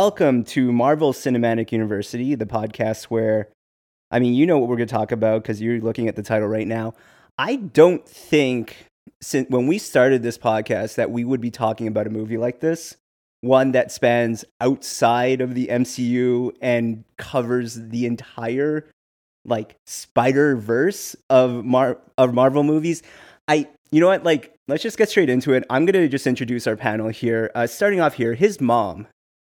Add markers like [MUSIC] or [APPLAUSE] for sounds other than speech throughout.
Welcome to Marvel Cinematic University, the podcast where, I mean, you know what we're going to talk about because you're looking at the title right now. I don't think since when we started this podcast that we would be talking about a movie like this, one that spans outside of the MCU and covers the entire like Spider Verse of Mar- of Marvel movies. I, you know what, like let's just get straight into it. I'm gonna just introduce our panel here. Uh, starting off here, his mom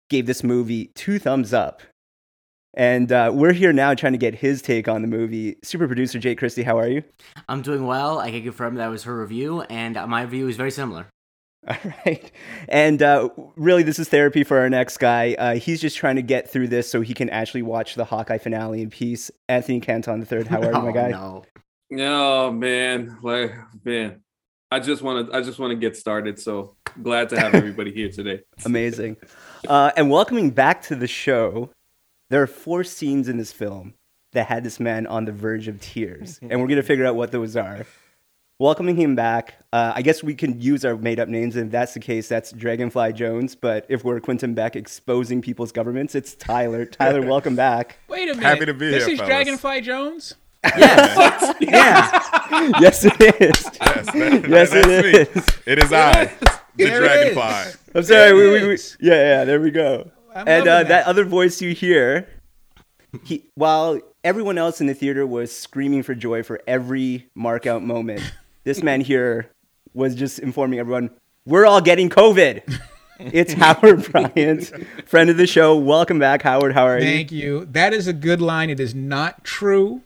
gave this movie two thumbs up. And uh, we're here now trying to get his take on the movie. Super producer Jake Christie, how are you? I'm doing well. I can confirm that was her review, and my review is very similar. [LAUGHS] All right. And uh, really, this is therapy for our next guy. Uh, he's just trying to get through this so he can actually watch the Hawkeye finale in peace. Anthony Canton III, how are you, my [LAUGHS] guy? No. Oh man, like man, I just want to I just want to get started. So glad to have everybody here today. [LAUGHS] Amazing. Uh, and welcoming back to the show, there are four scenes in this film that had this man on the verge of tears, [LAUGHS] and we're gonna figure out what those are. Welcoming him back, uh, I guess we can use our made up names. And if that's the case, that's Dragonfly Jones. But if we're Quentin Beck exposing people's governments, it's Tyler. Tyler, [LAUGHS] welcome back. Wait a minute. Happy to be this is fellas. Dragonfly Jones? Yes. [LAUGHS] yeah. yes, it is. Yes, that- Yes, that's it me. is. It is I, the There dragonfly. I'm sorry. We, we, we, yeah, yeah. There we go. I'm and uh, that. that other voice you hear, he while everyone else in the theater was screaming for joy for every mark out moment, this man here was just informing everyone, "We're all getting COVID." [LAUGHS] It's Howard Bryant, friend of the show. Welcome back, Howard. How are you? Thank you. That is a good line. It is not true.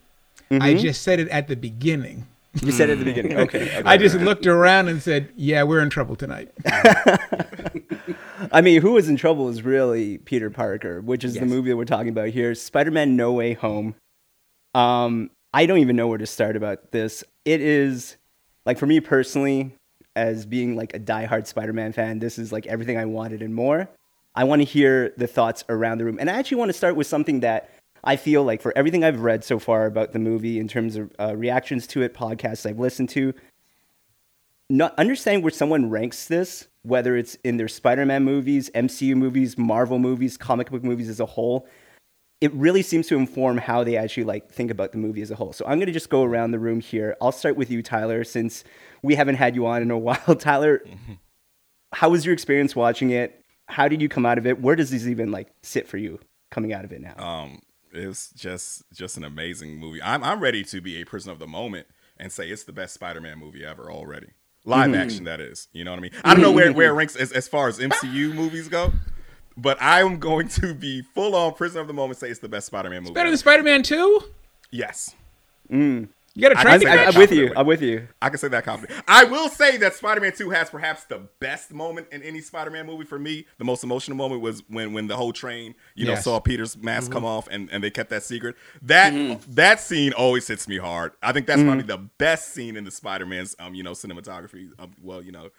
I Mm-hmm. just said it at the beginning. You said it at the [LAUGHS] beginning. Okay. okay. I just looked around and said, "Yeah, we're in trouble tonight." [LAUGHS] I mean, who is in trouble is really Peter Parker, which is the movie that we're talking about here. Spider-Man: No Way Home. Um, I don't even know where to start about this. It is like for me personally, as being like a diehard Spider-Man fan, this is like everything I wanted and more. I want to hear the thoughts around the room, and I actually want to start with something that I feel like for everything I've read so far about the movie, in terms of uh, reactions to it, podcasts I've listened to, not understanding where someone ranks this, whether it's in their Spider-Man movies, MCU movies, Marvel movies, comic book movies as a whole, it really seems to inform how they actually like think about the movie as a whole. So I'm gonna just go around the room here. I'll start with you, Tyler, since we haven't had you on in a [LAUGHS] while. Tyler, how was your experience watching it? How did you come out of it? Where does this even like sit for you coming out of it now? Um, it's just just an amazing movie. I'm I'm ready to be a prisoner of the moment and say it's the best Spider-Man movie ever already. Live mm-hmm. action, that is. You know what I mean? I don't know where, mm-hmm. where it ranks as, as far as MCU movies go, but I'm going to be full on prisoner of the moment. Say it's the best Spider-Man movie. Better ever. than Spider-Man Two. yes. Mm. You got a I- train I'm, to I- I'm. I'm with you. I'm with you. I can say that confidently. I will say that Spider-Man 2 has perhaps the best moment in any Spider-Man movie for me. The most emotional moment was when when the whole train, you know, saw Peter's mask come off and, and they kept that secret. That that scene always hits me hard. I think that's probably the best scene in the Spider-Man's um, you know, cinematography. Um, well, you know,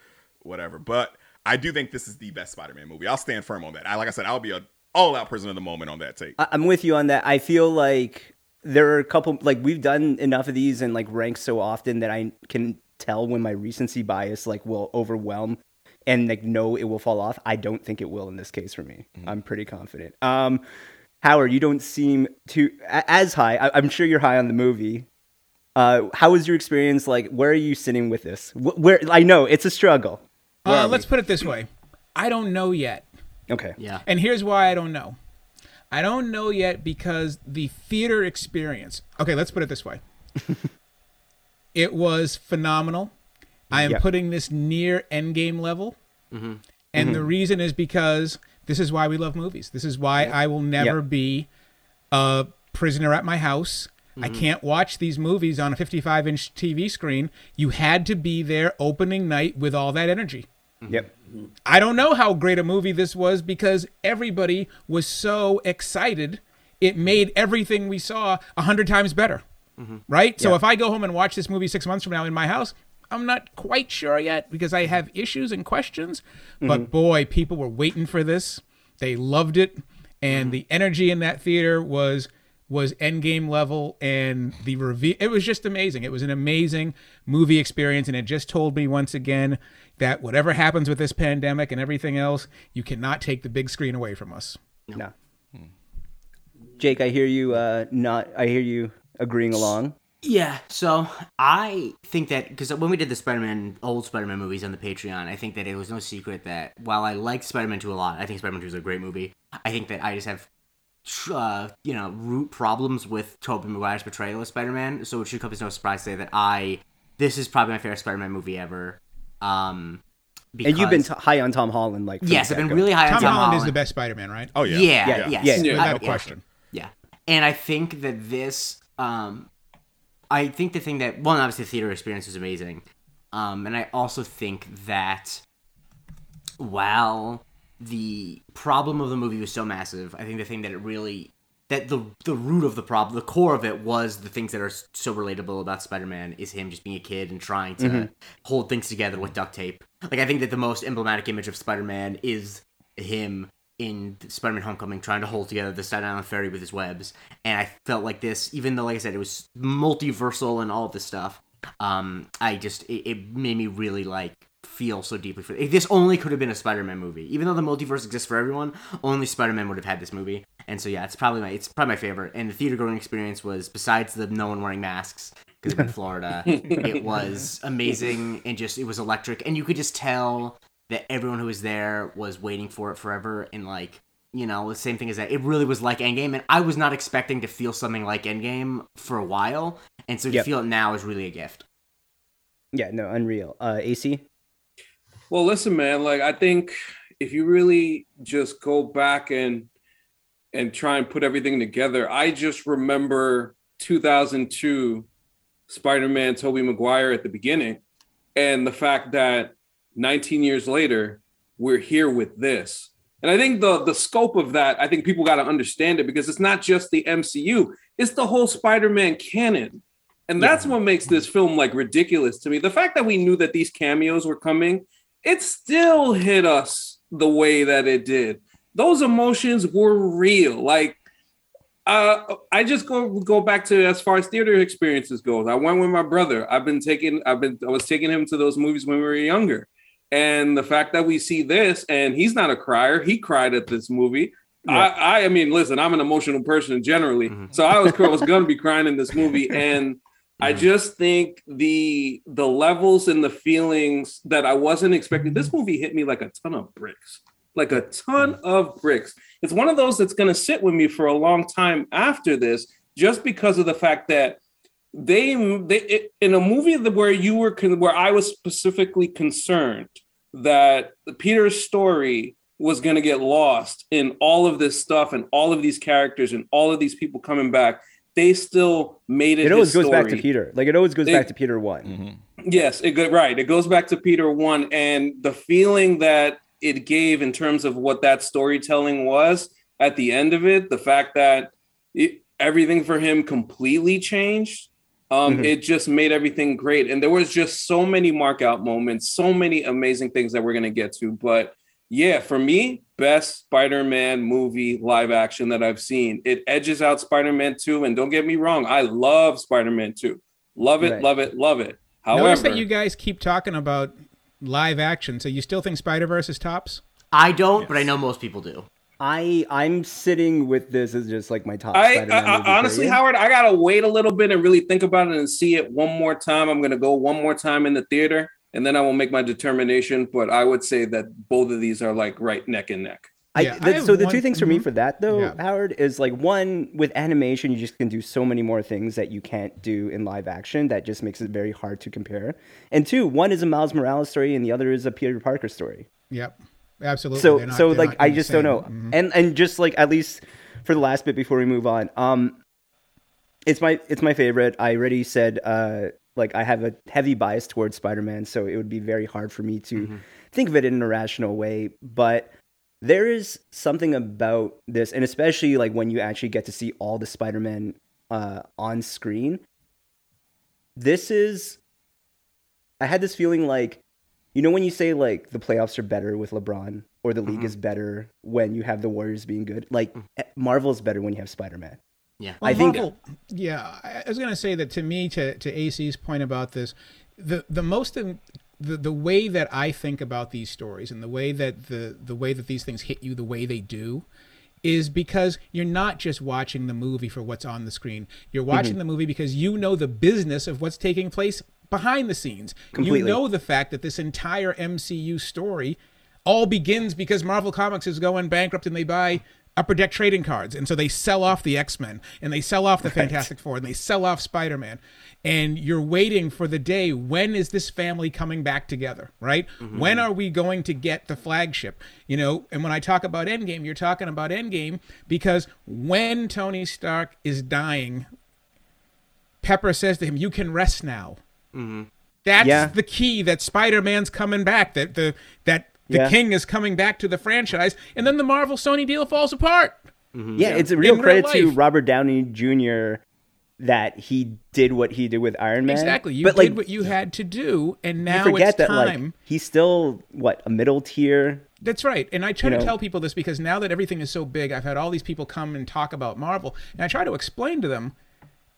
whatever. But I do think this is the best Spider-Man movie. I'll stand firm on that. I like I said, I'll be a all-out prisoner of the moment on that take. I'm with you on that. I feel like there are a couple like we've done enough of these and like ranked so often that I can tell when my recency bias like will overwhelm and like know it will fall off. I don't think it will in this case for me. I'm pretty confident. Um, Howard, you don't seem to as high. I, I'm sure you're high on the movie. Uh, how was your experience? Like, where are you sitting with this? Wh- Where I know it's a struggle. Uh, let's put it this way: I don't know yet, okay. Yeah. and here's why I don't know. I don't know yet because the theater experience. Okay, let's put it this way. [LAUGHS] it was phenomenal. I am Yeah. putting this near endgame level. Mm-hmm. And the mm-hmm. reason is because this is why we love movies. This is why I will never Yep. be a prisoner at my house. I mm-hmm. can't watch these movies on a 55 inch TV screen. You had to be there opening night with all that energy. Yep. I don't know how great a movie this was because everybody was so excited. It made everything we saw a hundred times better. Mm-hmm. Right? So if I go home and watch this movie six months from now in my house, I'm not quite sure yet because I have issues and questions. Mm-hmm. But boy, people were waiting for this. They loved it. And mm-hmm. the energy in that theater was was Endgame level, and the review. It was just amazing. It was an amazing movie experience, and it just told me once again that whatever happens with this pandemic and everything else, you cannot take the big screen away from us. No. Jake, I hear you. Uh, not. I hear you agreeing along. Yeah, so I think that because when we did the Spider-Man old Spider-Man movies on the Patreon, I think that it was no secret that while I liked Spider-Man 2 a lot, I think Spider-Man 2 is a great movie. I think that I just have uh, you know, root problems with Tobey Maguire's portrayal of Spider-Man, so it should come as no surprise to say that I this is probably my favorite Spider-Man movie ever. Um And you've been t- high on Tom Holland, like yes, I've been get-go. really high Tom, on Tom Holland, is the best Spider-Man, right? Oh yeah. Yeah, Yeah, yes, yeah, yeah. Without I- question. Yeah, and I think that this, um, I think the thing that one obviously the theater experience was amazing, um, and I also think that while the problem of the movie was so massive, I think the thing that it really that the the root of the problem, the core of it was the things that are so relatable about Spider-Man is him just being a kid and trying to hold things together with duct tape. Like I think that the most emblematic image of Spider-Man is him in Spider-Man: Homecoming trying to hold together the Staten Island ferry with his webs. And I felt like this, even though, like I said, it was multiversal and all of this stuff. Um, I just it, it made me really like feel so deeply for this. Only could have been a Spider-Man movie, even though the multiverse exists for everyone. Only Spider-Man would have had this movie. And so yeah, it's probably my it's probably my favorite. And the theater going experience was besides the no one wearing masks because in Florida, [LAUGHS] it was amazing and just it was electric, and you could just tell that everyone who was there was waiting for it forever and like you know the same thing as that it really was like endgame and i was not expecting to feel something like endgame for a while and so to Yep. feel it now is really a gift Yeah, no, unreal. Uh, AC. Well, listen, man. Like, I think if you really just go back and and try and put everything together, I just remember 2002 Spider-Man Tobey Maguire at the beginning, and the fact that 19 years later we're here with this. And I think the the scope of that, I think people got to understand it because it's not just the MCU; it's the whole Spider-Man canon. And that's what makes this film like ridiculous to me. The fact that we knew that these cameos were coming, it still hit us the way that it did. Those emotions were real. Like uh, I just go go back to as far as theater experiences goes. I went with my brother. I've been taking I've been I was taking him to those movies when we were younger. And the fact that we see this and he's not a crier, he cried at this movie. I, I I mean, listen, I'm an emotional person generally. Mhm. So I was I was [LAUGHS] gonna be crying in this movie. And I mm. just think the the levels and the feelings that I wasn't expecting. This mm. movie hit me like a ton of bricks, like a mm. ton of bricks. It's one of those that's going to sit with me for a long time after this, just because of the fact that they they it, in a movie that where you were con- where I was specifically concerned that Peter's story was going to get lost in all of this stuff and all of these characters and all of these people coming back. They still made it. It always his goes back to. Peter. Like it always goes They- back to Peter one. Mm-hmm. Yes, it go, right. It goes back to Peter one, and the feeling that it gave in terms of what that storytelling was at the end of it, the fact that it, everything for him completely changed. Um, Mhm. It just made everything great, and there was just so many mark out moments, so many amazing things that we're gonna get to. But yeah, for me, best Spider-Man movie live action that I've seen. It edges out Spider-Man two, and don't get me wrong, I love Spider-Man two. Love it, Right. love it, love it. Notice However, that you guys keep talking about live action. So you still think Spider Verse is tops? i don't but i know most people do I I'm sitting with this as just like my top. I, I, I honestly, period. Howard, I gotta wait a little bit and really think about it and see it one more time. I'm gonna go one more time in the theater, and then I will make my determination. But I would say that both of these are like right neck and neck. I, Yeah, the- I so the one- two things for me mhm. for that though, Yeah. Howard, is like one with animation, you just can do so many more things that you can't do in live action. That just makes it very hard to compare. And two, one is a Miles Morales story, and the other is a Peter Parker story. Yep, absolutely. So not- so like I just don't know. Mhm. And and just like at least for the last bit before we move on, um, it's my it's my favorite. I already said uh like I have a heavy bias towards Spider-Man, so it would be very hard for me to think of it in a rational way. But there is something about this, and especially like when you actually get to see all the Spider-Man uh, on screen. This is. I had this feeling like, you know, when you say like the playoffs are better with LeBron, or the league is better when you have the Warriors being good. Like eh, Marvel is better when you have Spider-Man. Yeah. Well, I think- Marvel, yeah, I I was gonna say that to me, to to AC's point about this, the the most in, the the way that I think about these stories and the way that the the way that these things hit you the way they do is because you're not just watching the movie for what's on the screen. You're mm-hmm. watching the movie because you know the business of what's taking place behind the scenes. Completely. You know the fact that this entire MCU story all begins because Marvel Comics is going bankrupt and they buy upper deck trading cards. And so they sell off the X-Men and they sell off the Fantastic Four and they sell off Spider-Man. And you're waiting for the day when is this family coming back together right? Mm-hmm. When are we going to get the flagship? You know and when I talk about Endgame you're talking about Endgame because when Tony Stark is dying Pepper says to him you can rest now. Mm-hmm. That's Yeah. the key that Spider-Man's coming back that the that the Yeah. king is coming back to the franchise and then the Marvel Sony deal falls apart mm-hmm. Yeah, it's a real In real credit to. Robert Downey Jr. that he did what he did with Iron Man. Exactly. You but did like, what you had to do, and you now forget it's that time. like he's still what a middle tier. That's right. And I try to know? tell people this because now that everything is so big, I've had all these people come and talk about Marvel, and I try to explain to them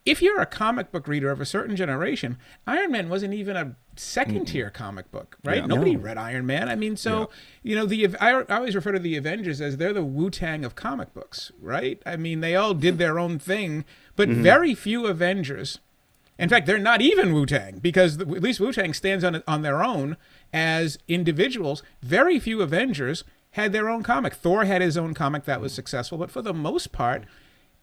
if you're a comic book reader of a certain generation, Iron Man wasn't even a second tier comic book, right? Yeah. Nobody No. read Iron Man. I mean, so, you know, the I, I always refer to the Avengers as they're the Wu Tang of comic books, right? I mean, they all did their own thing, but mm-hmm. very few Avengers in fact, they're not even Wu Tang because the, at least Wu Tang stands on on their own as individuals. Very few Avengers had their own comic. Thor had his own comic that was successful, but for the most part,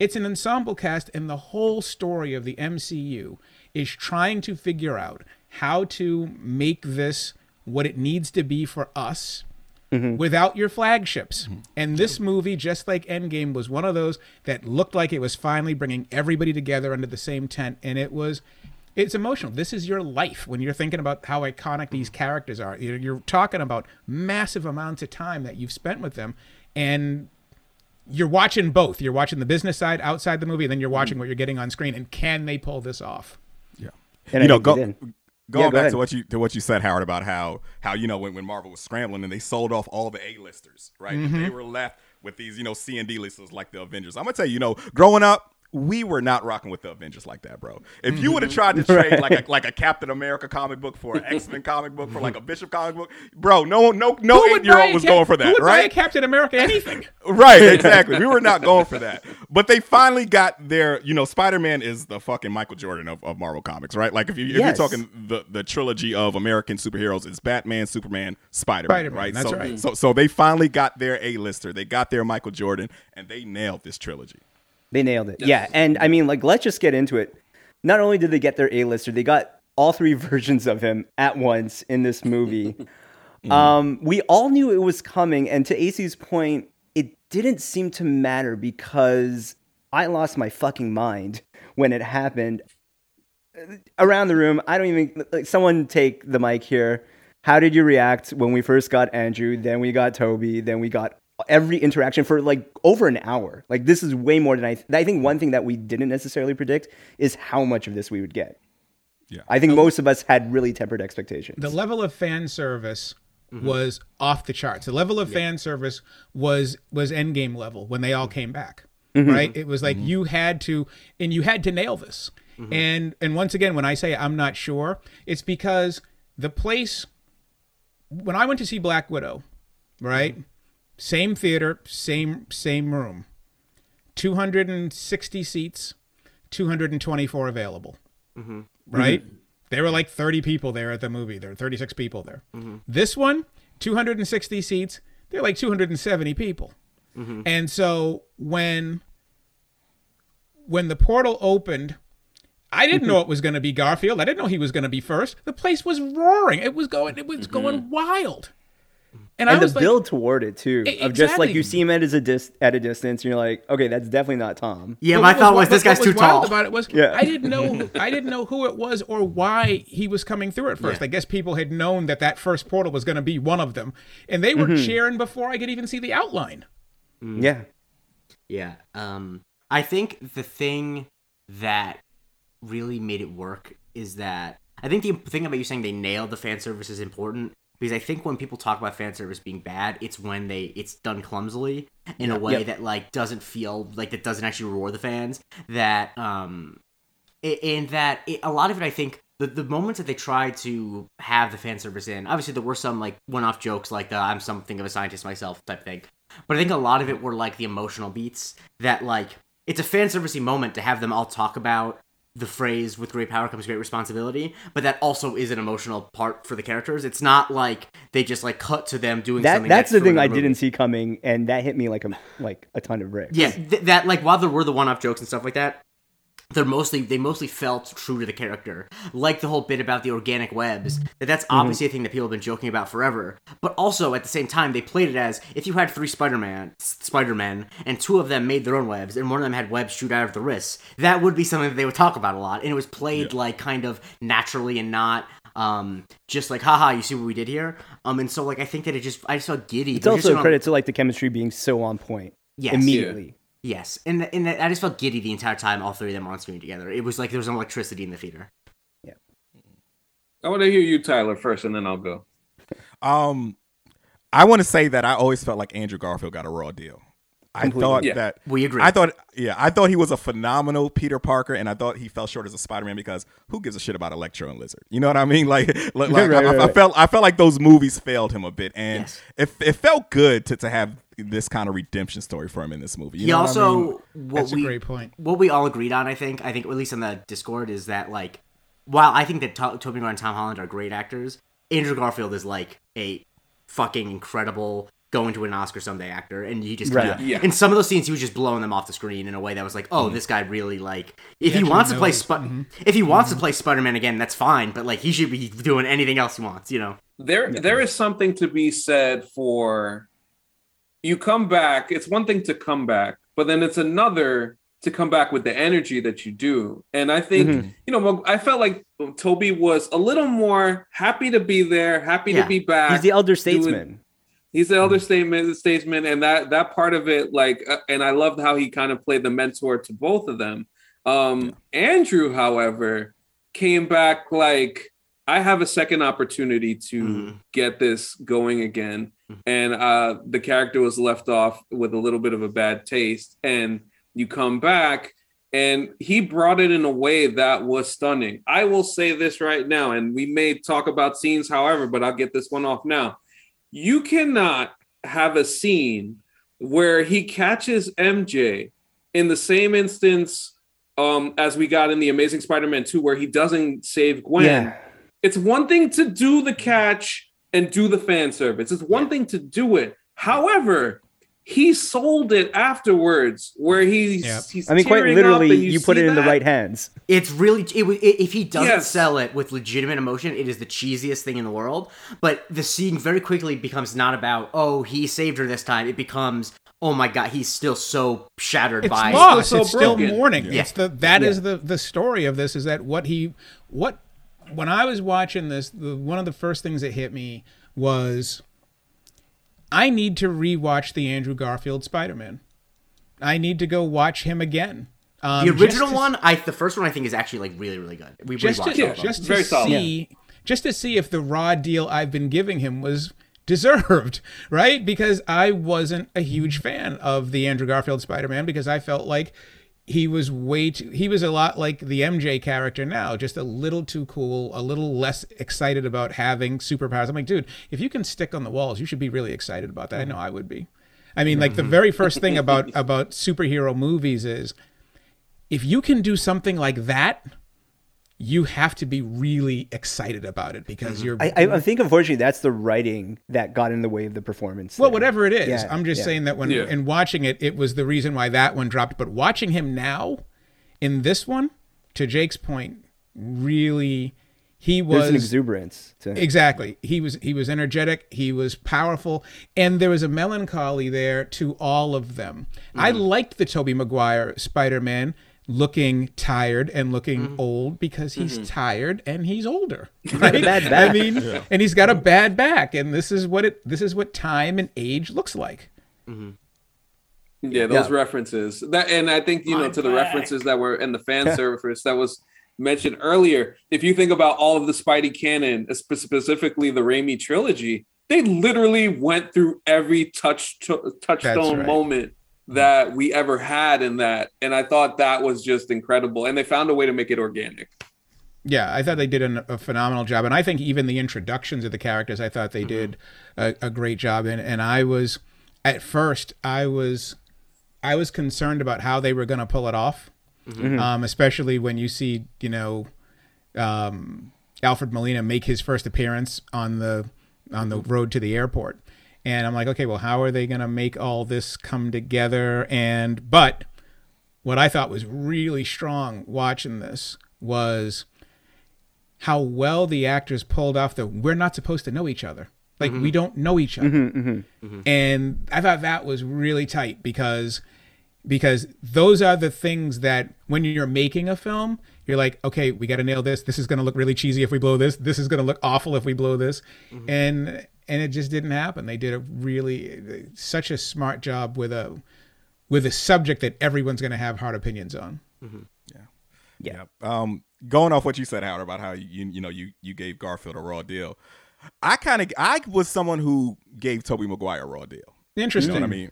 it's an ensemble cast, and the whole story of the MCU is trying to figure out how to make this what it needs to be for us mm-hmm. without your flagships. Mm-hmm. And this movie, just like Endgame, was one of those that looked like it was finally bringing everybody together under the same tent. And it was, it's emotional. This is your life when you're thinking about how iconic these mm-hmm. characters are. You're, you're talking about massive amounts of time that you've spent with them. And you're watching both. You're watching the business side outside the movie, and then you're watching what you're getting on screen. And can they pull this off? Yeah. And you I know, go, going Yeah, go back ahead. to what you to what you said, Howard, about how how you know when, when Marvel was scrambling and they sold off all the A-listers, right? Mm-hmm. they were left with these, you know, C and D listers like the Avengers. I'm gonna tell you, you know, growing up. We were not rocking with the Avengers like that, bro. If you would have mm-hmm. tried to [LAUGHS] trade like a like a Captain America comic book for an X Men comic book for like a Bishop comic book, bro, no no no eight year old was Cap- going for that, would buy a right? Captain America anything? [LAUGHS] Right, exactly. we were not going for that. But they finally got their, you know, Spider Man is the fucking Michael Jordan of, of Marvel Comics, right? Like if you if Yes. you're talking the, the trilogy of American superheroes, it's Batman, Superman, Spider Man, right? that's so, right. so so they finally got their A lister, they got their Michael Jordan, and they nailed this trilogy. They nailed it. Yeah, and I mean, like, let's just get into it. Not only did they get their A-lister, they got all three [LAUGHS] versions of him at once in this movie. [LAUGHS] um, we all knew it was coming, and to AC's point, it didn't seem to matter because I lost my fucking mind when it happened. Around the room, I don't even like someone take the mic here. How did you react when we first got Andrew, then we got Tobey, then we got every interaction for like over an hour? Like this is way more than I. I think one thing that we didn't necessarily predict is how much of this we would get. Yeah. I think um, most of us had really tempered expectations. the level of fan service mm-hmm. was off the charts. The level of fan service was was endgame level when they all mm-hmm. came back. Mm-hmm. Right? It was like you had to and you had to nail this. And and once again when I say I'm not sure, it's because the place when I went to see Black Widow, right? Same theater, same same room. 260 seats, 224 available mm-hmm. right? Mm-hmm. There were like 30 people there at the movie. There were 36 people there. Mm-hmm. This one, 260 seats, they're like 270 people. And so when when the portal opened, I didn't know [LAUGHS] it was going to be Garfield. I didn't know he was going to be first. The place was roaring. It was going it was going wild. And, I and the was like build toward it too, E- of just like you see him at as a dis- at a distance, and you're like, okay, that's definitely not Tom. Yeah, But my what thought was what- this what guy's was too wild tall. About it was, Yeah. I didn't know, I didn't know who it was or why he was coming through at first. Yeah. I guess people had known that that first portal was going to be one of them, and they were Mm-hmm. cheering before I could even see the outline. Yeah, Yeah. Um, I think the thing that really made it work is that I think the thing about you saying they nailed the fan service is important because I think when people talk about fan service being bad, it's when they it's done clumsily in a way Yep. that like doesn't feel like that doesn't actually reward the fans. That um, and that it, a lot of it, I think. The, the moments that they tried to have the fan service in, obviously there were some like one-off jokes like the "I'm something of a scientist myself" type thing, but I think a lot of it were like the emotional beats that like it's a fan servicey moment to have them all talk about the phrase with great power comes great responsibility but that also is an emotional part for the characters it's not like they just like cut to them doing That something that's the thing I movie. didn't see coming, and that hit me like a like a ton of bricks. yeah th- that like while there were the one-off jokes and stuff like that they're mostly they mostly felt true to the character like the whole bit about the organic webs that that's Mm-hmm. obviously a thing that people have been joking about forever but also at the same time they played it as if you had three spider-man spider-men and two of them made their own webs and one of them had webs shoot out of the wrists that would be something that they would talk about a lot and it was played like kind of naturally and not um just like haha you see what we did here um and so like i think that it just i just felt giddy It's also a credit to like the chemistry being so on point Yes. immediately. Yes, and and I just felt giddy the entire time all three of them on screen together. It was like there was no electricity in the theater. Yeah. I want to hear you, Tyler, first, and then I'll go. Um, I want to say that I always felt like Andrew Garfield got a raw deal. I Completely. thought Yeah. that We agree. I thought, yeah, I thought he was a phenomenal Peter Parker, and I thought he fell short as a Spider-Man because who gives a shit about Electro and Lizard? You know what I mean? [LAUGHS] Like, like, like, Right, I, I- right, I right. felt, I felt like those movies failed him a bit, and Yes. it, it felt good to, to have this kind of redemption story for him in this movie. You he know what I also mean? what That's a we great point. what we all agreed on. I think I think at least on the Discord is that like while I think that to- Tobey Maguire and Tom Holland are great actors, Andrew Garfield is like a fucking incredible going to an Oscar someday actor, and he just Right. Yeah. in some of those scenes he was just blowing them off the screen in a way that was like, oh, mm-hmm. this guy really like if he, actually wants to play knows. Sp- mm-hmm. if he wants to mm-hmm. play Spider Man again, that's fine, but like he should be doing anything else he wants, you know. There, there is something to be said for you come back. It's one thing to come back, but then it's another to come back with the energy that you do. And I think Mhm. you know, I felt like Tobey was a little more happy to be there, happy Yeah. to be back. He's the elder doing- statesman. He's the elder statement statesman, and that that part of it, like, uh, and I loved how he kind of played the mentor to both of them. Um, Andrew, however, came back like, I have a second opportunity to Mhm. get this going again, and uh, the character was left off with a little bit of a bad taste, and you come back. And he brought it in a way that was stunning. I will say this right now, and we may talk about scenes, however, but I'll get this one off now you cannot have a scene where he catches MJ in the same instance um, as we got in the Amazing Spider-Man 2, where he doesn't save Gwen. Yeah. It's one thing to do the mm. catch and do the fan service. It's one thing to do it. However, he sold it afterwards, where he's, Yep. he's I mean, quite literally, up and you, put it in the right hands. It's really it, wa- i- if he doesn't Yes. sell it with legitimate emotion, it is the cheesiest thing in the world. But the scene very quickly becomes not about oh he saved her this time. It becomes oh my god he's still so shattered It's by lost. so it's still mourning. Yeah. It's the that is Yeah. the the story of this is that what he what when I was watching this, the, one of the first things that hit me was I need to rewatch the Andrew Garfield Spider-Man. I need to go watch him again. Um, the original to- one. I the first one I think is actually like really really good. We just to, all Yeah, just to Very solid. see just to see if the raw deal I've been giving him was deserved, [LAUGHS] right? Because I wasn't a huge fan of the Andrew Garfield Spider-Man because I felt like he was way too he was a lot like the MJ character now, just a little too cool, a little less excited about having superpowers. I'm like, dude, if you can stick on the walls, you should be really excited about that. I know I would be. I mean, like the very first thing about about superhero movies is if you can do something like that, you have to be really excited about it because mm-hmm. you're I, I- I think, unfortunately, that's the writing that got in the way of the performance. well, there. whatever it is. Yeah, I'm just yeah. saying that when Yeah. in watching it, it was the reason why that one dropped. But watching him now, in this one, to Jake's point, really, he There's was an exuberance to him. Exactly. He was he was energetic, he was powerful, and there was a melancholy there to all of them. I mm-hmm. liked the Tobey Maguire Spider-Man looking tired and looking mm-hmm. old because he's mm-hmm. tired and he's older. [LAUGHS] Right? bad I back. mean, and he's got a bad back and this is what it this is what time and age looks like. Mm-hmm. Yeah, those Yeah. references. That and I think you know My to the references that were in the fan service that was mentioned earlier, if you think about all of the Spidey canon, uh, specifically the Raimi trilogy, they literally went through every touch touchstone right. moment that we ever had in that, and I thought that was just incredible. And they found a way to make it organic. Yeah, I thought they did an, a phenomenal job, and I think even the introductions of the characters, I thought they did a, a great job in. And I was, at first, I was, I was concerned about how they were going to pull it off, um, especially when you see, you know, um, Alfred Molina make his first appearance on the on the road to the airport, and I'm like, okay, well, how are they going to make all this come together? And but what I thought was really strong watching this was how well the actors pulled off the we're not supposed to know each other. Like we mm-hmm. don't know each other. Mm-hmm, mm-hmm. And I thought that was really tight because because those are the things that when you're making a film, you're like, okay, we got to nail this. This is going to look really cheesy if we blow this. This is going to look awful if we blow this. And and it just didn't happen. They did a really such a smart job with a with a subject that everyone's going to have hard opinions on. Yeah. Yeah. Um, going off what you said, Howard, about how you you know you you gave Garfield a raw deal. I kind of I was someone who gave Tobey Maguire a raw deal. Interesting. You know what I mean?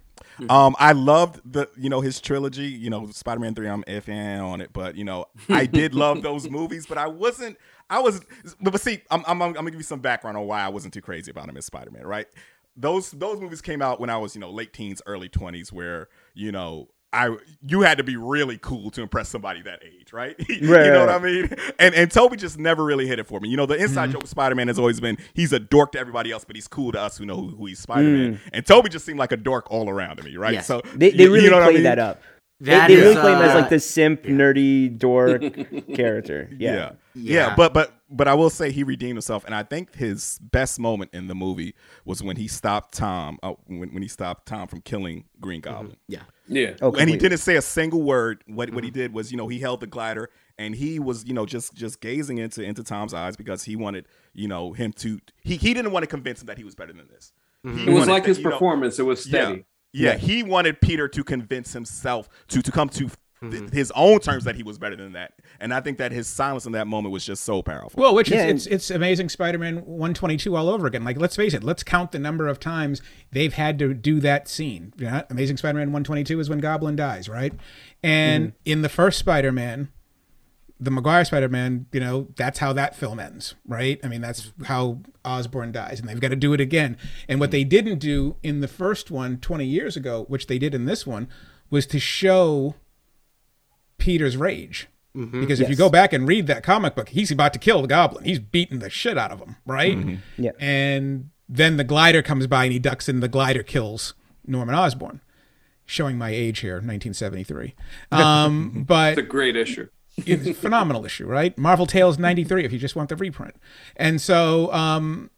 Um, I loved the you know his trilogy. You know, Spider Man Three. I'm iffy on it, but you know, I did love those movies. But I wasn't. I was. But, but see, I'm, I'm I'm gonna give you some background on why I wasn't too crazy about him as Spider Man. Right? Those those movies came out when I was you know late teens, early twenties, where you know. I you had to be really cool to impress somebody that age, right? [LAUGHS] you know what. I mean? And and Tobey just never really hit it for me. You know, the inside joke with Spider Man has always been he's a dork to everybody else, but he's cool to us who know who, who he's Spider Man. And Tobey just seemed like a dork all around to me, right? Yes. So They, they you- you really know what I mean? that up. They, That they is, really play him as uh, like the simp, nerdy, dork [LAUGHS] character. Yeah. Yeah. Yeah. yeah. But but but I will say he redeemed himself, and I think his best moment in the movie was when he stopped Tom. Uh, when when he stopped Tom from killing Green mm-hmm. Goblin. Yeah. Yeah. Oh, and he didn't say a single word. What what he mm-hmm. did was, you know, he held the glider and he was, you know, just just gazing into into Tom's eyes because he wanted, you know, him to. He he didn't want to convince him that he was better than this. Mm-hmm. He It was wanted like to, his you know- performance. It was steady. yeah, he wanted Peter to convince himself to to come to th- mm-hmm. his own terms that he was better than that. And I think that his silence in that moment was just so powerful. Well, which Yeah, and- it's it's Amazing Spider-Man 122 all over again. Like let's face it, let's count the number of times they've had to do that scene. Yeah, Amazing Spider-Man 122 is when Goblin dies, right? And mm-hmm. in the first Spider-Man, the Maguire Spider-Man, you know, that's how that film ends, right? I mean, that's how Osborn dies, and they've got to do it again. And what they didn't do in the first one 20 years ago, which they did in this one, was to show Peter's rage. Because if you go back and read that comic book, he's about to kill the goblin. He's beating the shit out of him, right? Yeah. And then the glider comes by and he ducks and the glider kills Norman Osborn. Showing my age here, 1973. [LAUGHS] Um, but It's a great issue. [LAUGHS] it's a phenomenal issue, right? Marvel Tales 93 if you just want the reprint. And so um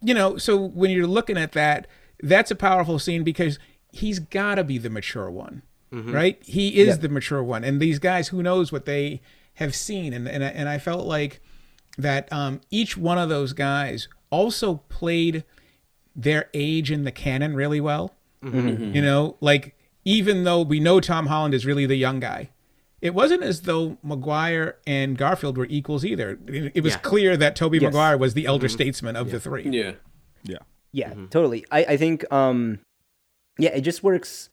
you know, so when you're looking at that, that's a powerful scene because he's got to be the mature one. Mm-hmm. Right? He is the mature one. And these guys who knows what they have seen and and I, and I felt like that um each one of those guys also played their age in the canon really well. Mm-hmm. Mm-hmm. You know, like even though we know Tom Holland is really the young guy, it wasn't as though Maguire and Garfield were equals either. It, it was Yeah. clear that Tobey Yes. Maguire was the elder statesman of the three. Yeah. yeah. Yeah, totally. I, I think um yeah, it just works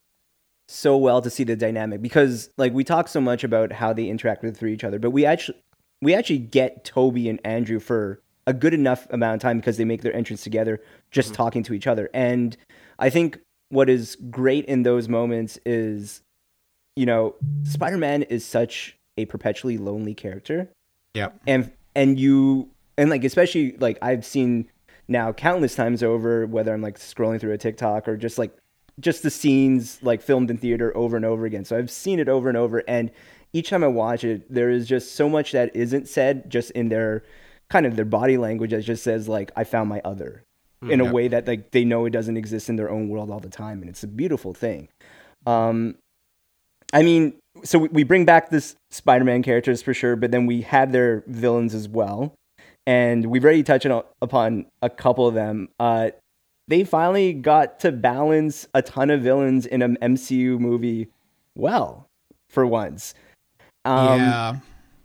so well to see the dynamic because like we talk so much about how they interact with through each other, but we actually we actually get Tobey and Andrew for a good enough amount of time because they make their entrance together just mm-hmm. talking to each other. And I think what is great in those moments is you know, Spider-Man is such a perpetually lonely character Yeah. and and you and like especially like I've seen now countless times over whether I'm like scrolling through a TikTok or just like just the scenes like filmed in theater over and over again. So I've seen it over and over and each time I watch it there is just so much that isn't said just in their kind of their body language that just says like I found my other in a way that like they know it doesn't exist in their own world all the time and it's a beautiful thing. Um I mean, so we, we bring back this Spider-Man characters for sure, but then we have their villains as well, and we've already touched on, upon a couple of them. Uh, they finally got to balance a ton of villains in an MCU movie well, for once. Um, yeah.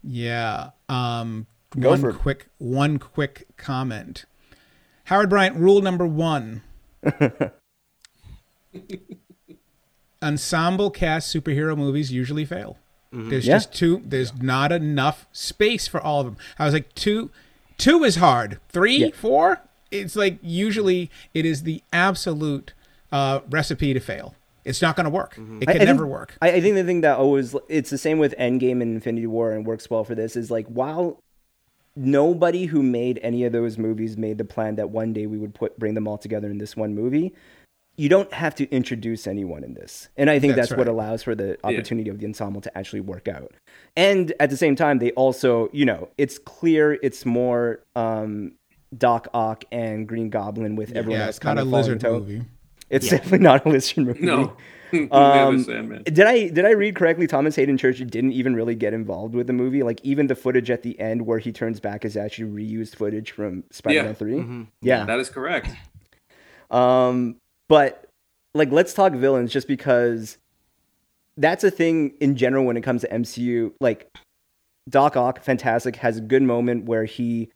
Yeah. Um, one for it. quick, one quick comment. Howard Bryant, rule number one. [LAUGHS] Ensemble cast superhero movies usually fail. There's Yeah. just too. There's not enough space for all of them. I was like two. Two is hard. Three, Yeah. four. It's like usually it is the absolute uh, recipe to fail. It's not going to work. It can I never think, work. I, I think the thing that always it's the same with Endgame and Infinity War and works well for this is like while nobody who made any of those movies made the plan that one day we would put bring them all together in this one movie. You don't have to introduce anyone in this, and I think That's that's, what allows for the opportunity of the ensemble to actually work out. And at the same time, they also, you know, it's clear it's more um, Doc Ock and Green Goblin with everyone yeah, else it's kind a of following lizard toe. movie. It's definitely not a lizard [LAUGHS] movie. [LAUGHS] No. Um, Did I did I read correctly? Thomas Haden Church didn't even really get involved with the movie. Like even the footage at the end where he turns back is actually reused footage from Spider-Man Yeah. 3 Yeah. That is correct. Um, but like let's talk villains just because that's a thing in general when it comes to MCU. Like Doc Ock, fantastic, has a good moment where he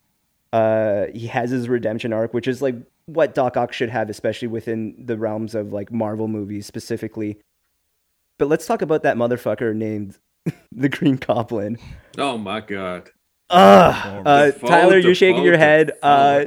uh he has his redemption arc, which is like what Doc Ock should have, especially within the realms of like Marvel movies specifically. But let's talk about that motherfucker named [LAUGHS] the Green Goblin. Oh my god. Ugh. Uh, Tyler, you're shaking your head. Uh,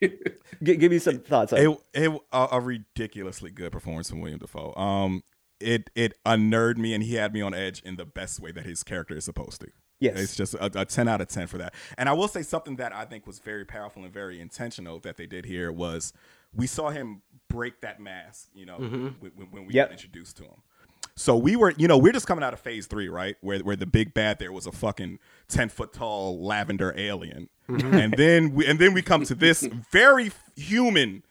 g- give me some thoughts. On it. It it a, a ridiculously good performance from William Dafoe. Um, it it unnerved me and he had me on edge in the best way that his character is supposed to. Yes. It's just a, a 10 out of 10 for that. And I will say something that I think was very powerful and very intentional that they did here was we saw him break that mask, you know, mm-hmm. when, when- when we Yep. got introduced to him. So we were, you know, we're just coming out of phase three, right? Where where the big bad there was a fucking ten foot tall lavender alien, mm-hmm. and then we and then we come to this [LAUGHS] very human.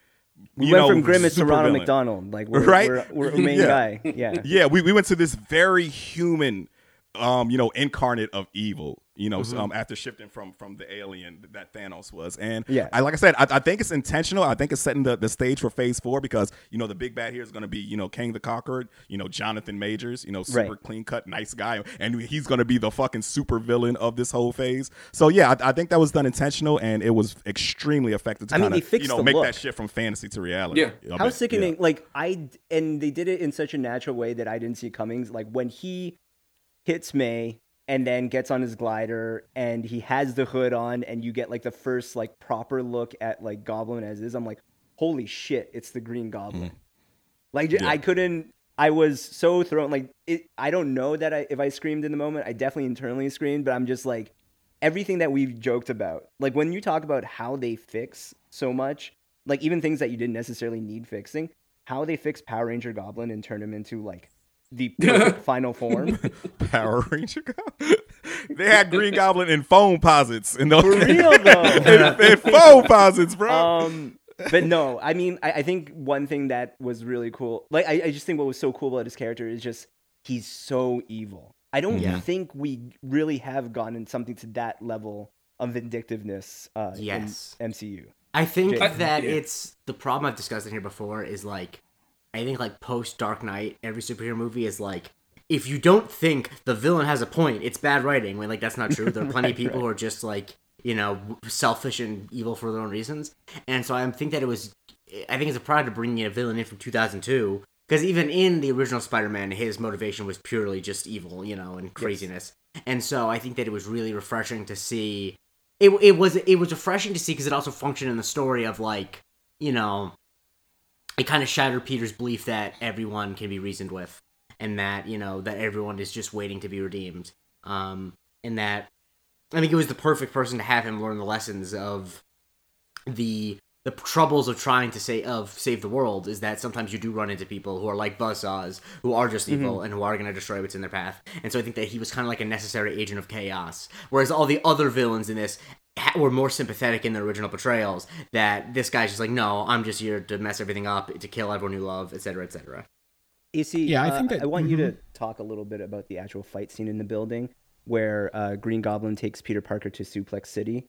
We went know, from Grimace to. Ronald McDonald. Like we're, Right? we're, we're a main [LAUGHS] Yeah. guy. Yeah. Yeah, we, we went to this very human, um, you know, incarnate of evil. You know, Mm-hmm. um, after shifting from from the alien that Thanos was, and Yeah. I like I said, I, I think it's intentional. I think it's setting the, the stage for Phase Four because you know the big bad here is going to be you know Kang the Conqueror, you know Jonathan Majors, you know super Right. clean cut, nice guy, and he's going to be the fucking super villain of this whole phase. So yeah, I, I think that was done intentional, and it was extremely effective to I mean, kind they of fixed you know make look. that shit from fantasy to reality. Yeah. a How bit. sickening! Yeah. Like I and they did it in such a natural way that I didn't see it coming. Like when he hits May and then gets on his glider and he has the hood on and you get like the first like proper look at like Goblin as is. I'm like, holy shit! It's the Green Goblin. Mm-hmm. Like Yeah. I couldn't. I was so thrown. Like it. I don't know that I if I screamed in the moment. I definitely internally screamed, but I'm just like everything that we've joked about. Like when you talk about how they fix so much, like even things that you didn't necessarily need fixing, how they fix Power Ranger Goblin and turn him into like the [LAUGHS] final form. [LAUGHS] Power Ranger Goblin. [LAUGHS] they had Green Goblin in Foamposites in those For real though. in, in Foamposites, bro. um but no i mean I, I think one thing that was really cool like I, I just think what was so cool about his character is just he's so evil i don't Yeah. think we really have gotten something to that level of vindictiveness uh Yes. in mcu I think Jay. that Yeah. it's the problem I've discussed in here before is like I think like post Dark Knight, every superhero movie is like if you don't think the villain has a point, it's bad writing. When like that's not true. There are [LAUGHS] plenty of people who are just like you know selfish and evil for their own reasons. And so I think that it was I think it's a pride to bring in a villain in from 2002 because even in the original Spider-Man, his motivation was purely just evil, you know, and craziness. And so I think that it was really refreshing to see it, it was it was refreshing to see because it also functioned in the story of like you know it kind of shattered Peter's belief that everyone can be reasoned with and that you know that everyone is just waiting to be redeemed. Um and that I think it was the perfect person to have him learn the lessons of the the troubles of trying to say of save the world is that sometimes you do run into people who are like buzzsaws who are just evil and who are going to destroy what's in their path. And so i think that he was kind of like a necessary agent of chaos. Whereas all the other villains in this were more sympathetic in their original portrayals that this guy's just like no i'm just here to mess everything up to kill everyone you love etc etc AC, Yeah, I uh, think that- I want you mhm. to talk a little bit about the actual fight scene in the building where uh, Green Goblin takes Peter Parker to Suplex City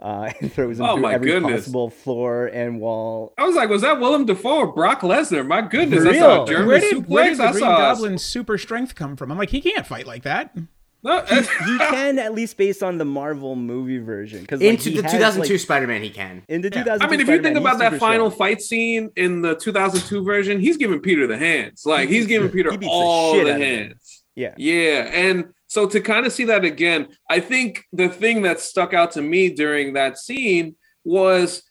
uh, [LAUGHS] and throws him Oh through my every goodness. possible floor and wall. I was like, was that Willem Dafoe or Brock Lesnar? My goodness, For I saw a German Where did, suplex. where did the I Green saw Goblin's super strength come from? I'm like, he can't fight like that. No, he [LAUGHS] can at least based on the Marvel movie version because Into the 2002 Spider-Man, he can. in the Yeah. 2002 I mean, if you think Spider-Man, about that final strong. fight scene in the 2002 version, he's giving Peter the hands. Like he's giving Peter He beats the all the out of him. hands. yeah, Yeah, and so to kind of see that again, I think the thing that stuck out to me during that scene was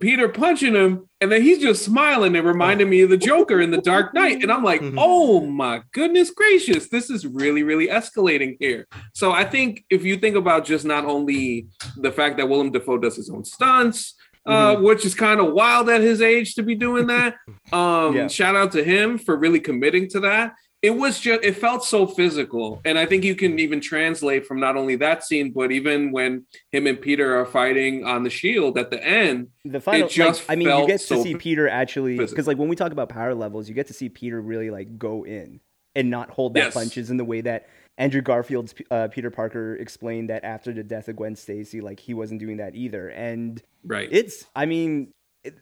Peter punching him, and then he's just smiling and reminded me of the Joker in the Dark Knight. And I'm like, Mhm. oh my goodness gracious, this is really, really escalating here. So I think if you think about just not only the fact that Willem Dafoe does his own stunts, uh, which is kind of wild at his age to be doing that. [LAUGHS] Um, Yeah. shout out to him for really committing to that it was just it felt so physical and i think you can even translate from not only that scene but even when him and peter are fighting on the shield at the end the final. just like, I mean, you felt get to so see Peter actually because like when we talk about power levels, you get to see Peter really like go in and not hold back Yes. punches in the way that Andrew Garfield's uh, Peter Parker explained that after the death of Gwen Stacy, like he wasn't doing that either, and right it's i mean it,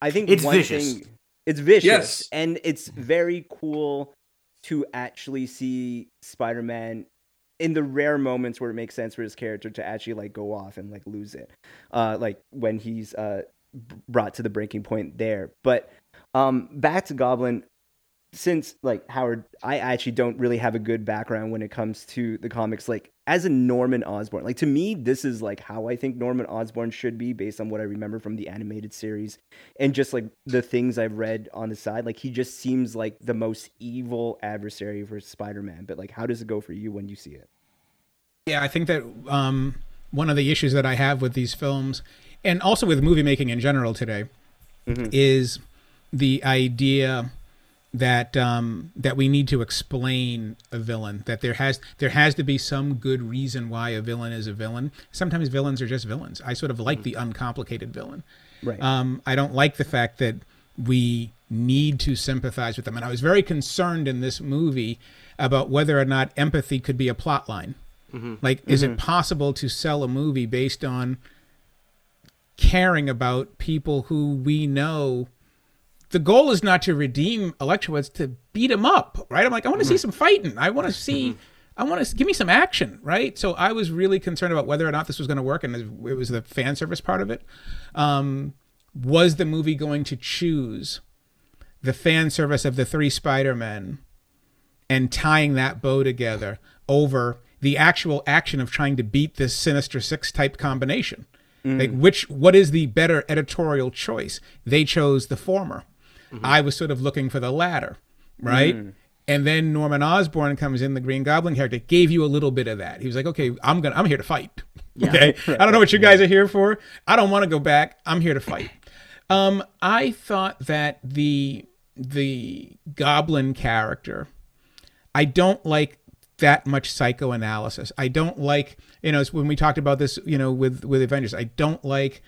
i think It's one vicious. thing it's vicious Yes. and it's very cool to actually see spider-man in the rare moments where it makes sense for his character to actually like go off and like lose it. Uh like when he's uh brought to the breaking point there. But um back to goblin since like Howard, I actually don't really have a good background when it comes to the comics. Like as a Norman Osborn, like to me, this is like how I think Norman Osborn should be based on what I remember from the animated series and just like the things I've read on the side. Like he just seems like the most evil adversary for Spider-Man. But like, how does it go for you when you see it? Yeah, I think that um, one of the issues that I have with these films, and also with movie making in general today, is the idea that um, that we need to explain a villain. That there has there has to be some good reason why a villain is a villain. Sometimes villains are just villains. I sort of like the uncomplicated villain. Right. Um, I don't like the fact that we need to sympathize with them. And I was very concerned in this movie about whether or not empathy could be a plot line. Like, is it possible to sell a movie based on caring about people who we know? The goal is not to redeem Electro, it's to beat him up, right? I'm like, I want to see mm-hmm. some fighting. I want to see, mm-hmm. I want to give me some action, right? So I was really concerned about whether or not this was going to work, and it was the fan service part of it. Um, was the movie going to choose the fan service of the three Spider-Men and tying that bow together over the actual action of trying to beat this Sinister Six type combination? Like, mm. which, what is the better editorial choice? They chose the former. I was sort of looking for the latter, right? And then Norman Osborn comes in, the Green Goblin character, gave you a little bit of that. He was like, "Okay, I'm gonna, I'm here to fight. Okay, [LAUGHS] I don't know what you guys are here for. I don't want to go back. I'm here to fight." Um, I thought that the the Goblin character, I don't like that much psychoanalysis. I don't like, you know, when we talked about this, you know, with with Avengers. I don't like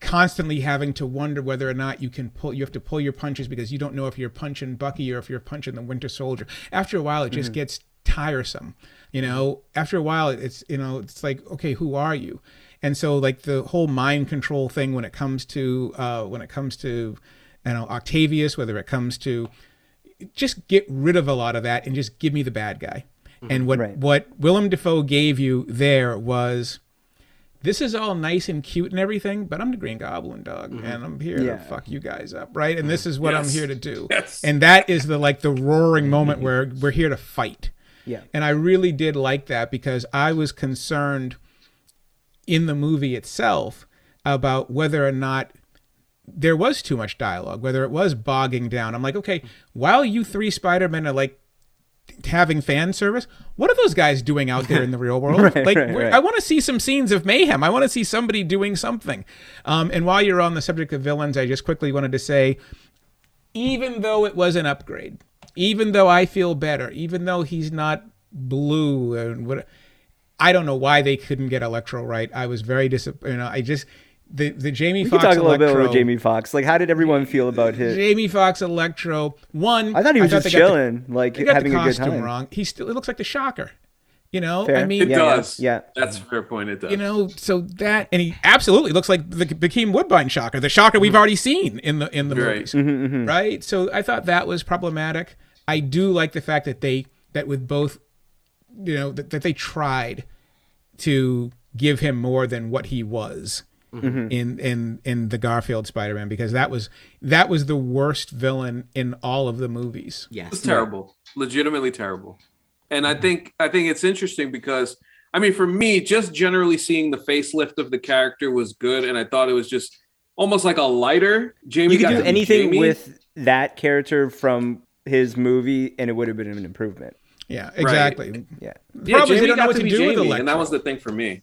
constantly having to wonder whether or not you can pull you have to pull your punches because you don't know if you're punching Bucky or if you're punching the Winter Soldier. After a while it just mm-hmm. gets tiresome. You know, mm-hmm. after a while it's you know, it's like, okay, who are you? And so like the whole mind control thing when it comes to uh when it comes to you know, Octavius, whether it comes to just get rid of a lot of that and just give me the bad guy. And mm-hmm. what Right. what Willem Dafoe gave you there was this is all nice and cute and everything, but I'm the Green Goblin dog, mm-hmm. and I'm here Yeah. to fuck you guys up, right? And this mm-hmm. is what I'm here to do. [LAUGHS] Yes. And that is the like the roaring moment mm-hmm. where we're here to fight. Yeah. And I really did like that because I was concerned in the movie itself about whether or not there was too much dialogue, whether it was bogging down. I'm like, okay, while you three Spider-Men are like having fan service, what are those guys doing out there in the real world? [LAUGHS] Right, like, right, right. I want to see some scenes of mayhem. I want to see somebody doing something. Um, and while you're on the subject of villains, I just quickly wanted to say, even though it was an upgrade, even though I feel better, even though he's not blue and what, I don't know why they couldn't get Electro right. I was very disappointed. You know, I just the the Jamie We could Foxx talk a little bit about Jamie Foxx. Like, how did everyone feel about uh, his? Jamie Foxx Electro. One, I thought he was just they got the- chilling, like they got having the a good time. wrong. He still it looks like the Shocker. You know, Fair. I mean, It Yeah, does. yeah. That's a fair point. It does. you know, so that and he absolutely looks like the Bokeem Woodbine Shocker, the Shocker we've mm-hmm. already seen in the in the Right. movies, mm-hmm, mm-hmm, right? So I thought that was problematic. I do like the fact that they that with both you know that, that they tried to give him more than what he was Mm-hmm. in in in the Garfield Spider-Man because that was that was the worst villain in all of the movies. Yes. It's terrible, legitimately terrible. And I think I think it's interesting because I mean, for me, just generally seeing the facelift of the character was good, and I thought it was just almost like a lighter Jamie. You could do anything Jamie. with that character from his movie, and it would have been an improvement. Yeah, exactly. Yeah. The yeah, problem Jamie they don't know got what to to be do with Jamie, Electro. and that was the thing for me.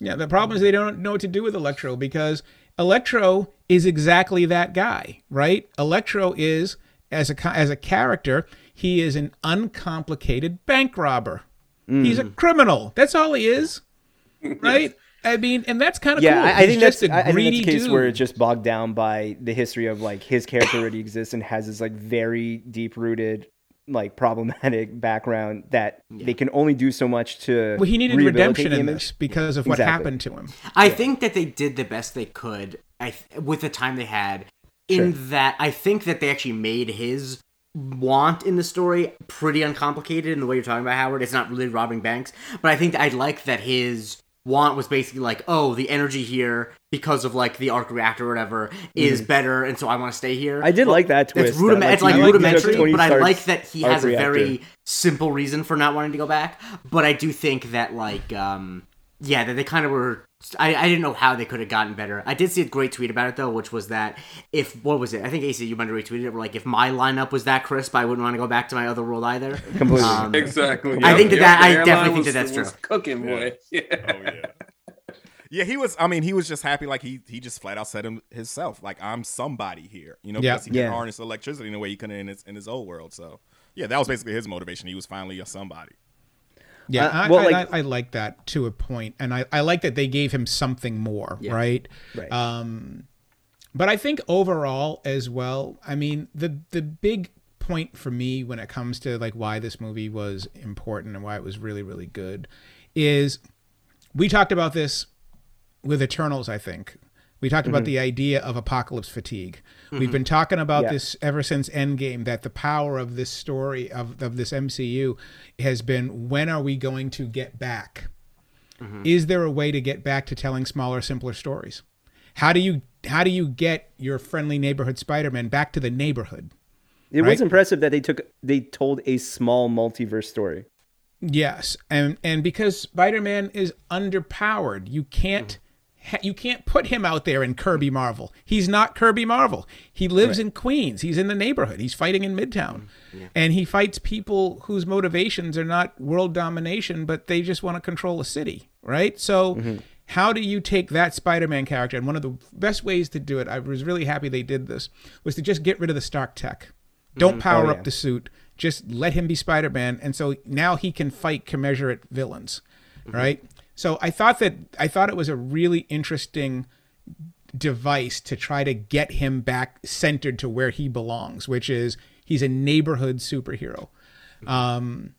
Yeah, the problem is they don't know what to do with Electro because Electro is exactly that guy, right? Electro is as a as a character, he is an uncomplicated bank robber. He's Mm. a criminal. That's all he is, [LAUGHS] right? I mean, and that's kind of Yeah, cool. I, I think that's a I I think that's a case dude. where it's just bogged down by the history of like his character already exists and has this like very deep rooted like problematic [LAUGHS] background that they can only do so much to well, he needed redemption the in this because of what Exactly. happened to him. I think that they did the best they could I th- with the time they had. In that, I think that they actually made his want in the story pretty uncomplicated in the way you're talking about Howard. It's not really robbing banks, but I think I like that his want was basically like, oh, the energy here because of like the arc reactor or whatever is better, and so I want to stay here. I did like that twist. It's, rudiment- it's like rudimentary, but I like that he has a reactor. very simple reason for not wanting to go back. But I do think that like um yeah, that they kind of were. I, I didn't know how they could have gotten better. I did see a great tweet about it though, which was that if what was it? I think AC you might have retweeted it. Where like if my lineup was that crisp, I wouldn't want to go back to my other world either. Completely. Um, Exactly. I think that that- I the airline definitely think was- that that's true. Cooking boy. Yeah. Oh yeah. Yeah, he was. I mean, he was just happy. Like he he just flat out said him himself. Like I'm somebody here. You know, Yeah. because he Yeah. can harness electricity in a way he couldn't in his in his old world. So yeah, that was basically his motivation. He was finally a somebody. Yeah, Uh, I, well, I, like- I, I like that to a point, and I, I like that they gave him something more, Yeah. right? Right. Um, but I think overall as well, I mean the the big point for me when it comes to like why this movie was important and why it was really really good is we talked about this with Eternals, I think. We talked about the idea of apocalypse fatigue. We've mm-hmm. been talking about Yeah. this ever since Endgame that the power of this story of, of this MCU has been when are we going to get back? Mm-hmm. Is there a way to get back to telling smaller, simpler stories? How do you how do you get your friendly neighborhood Spider-Man back to the neighborhood? It right? was impressive that they took they told a small multiverse story. Yes, and and because Spider-Man is underpowered, you can't ha- you can't put him out there in Kirby Marvel. He's not Kirby Marvel. He lives in Queens. He's in the neighborhood. He's fighting in Midtown, mm, and he fights people whose motivations are not world domination, but they just want to control a city, right? So. Mm-hmm. How do you take that Spider-Man character? And one of the best ways to do it, I was really happy they did this, was to just get rid of the Stark tech. Mm-hmm. Don't oh, power Oh, up the suit. Just let him be Spider Man, and so now he can fight commensurate villains, mm-hmm. right? So I thought that I thought it was a really interesting device to try to get him back centered to where he belongs, which is he's a neighborhood superhero. Um,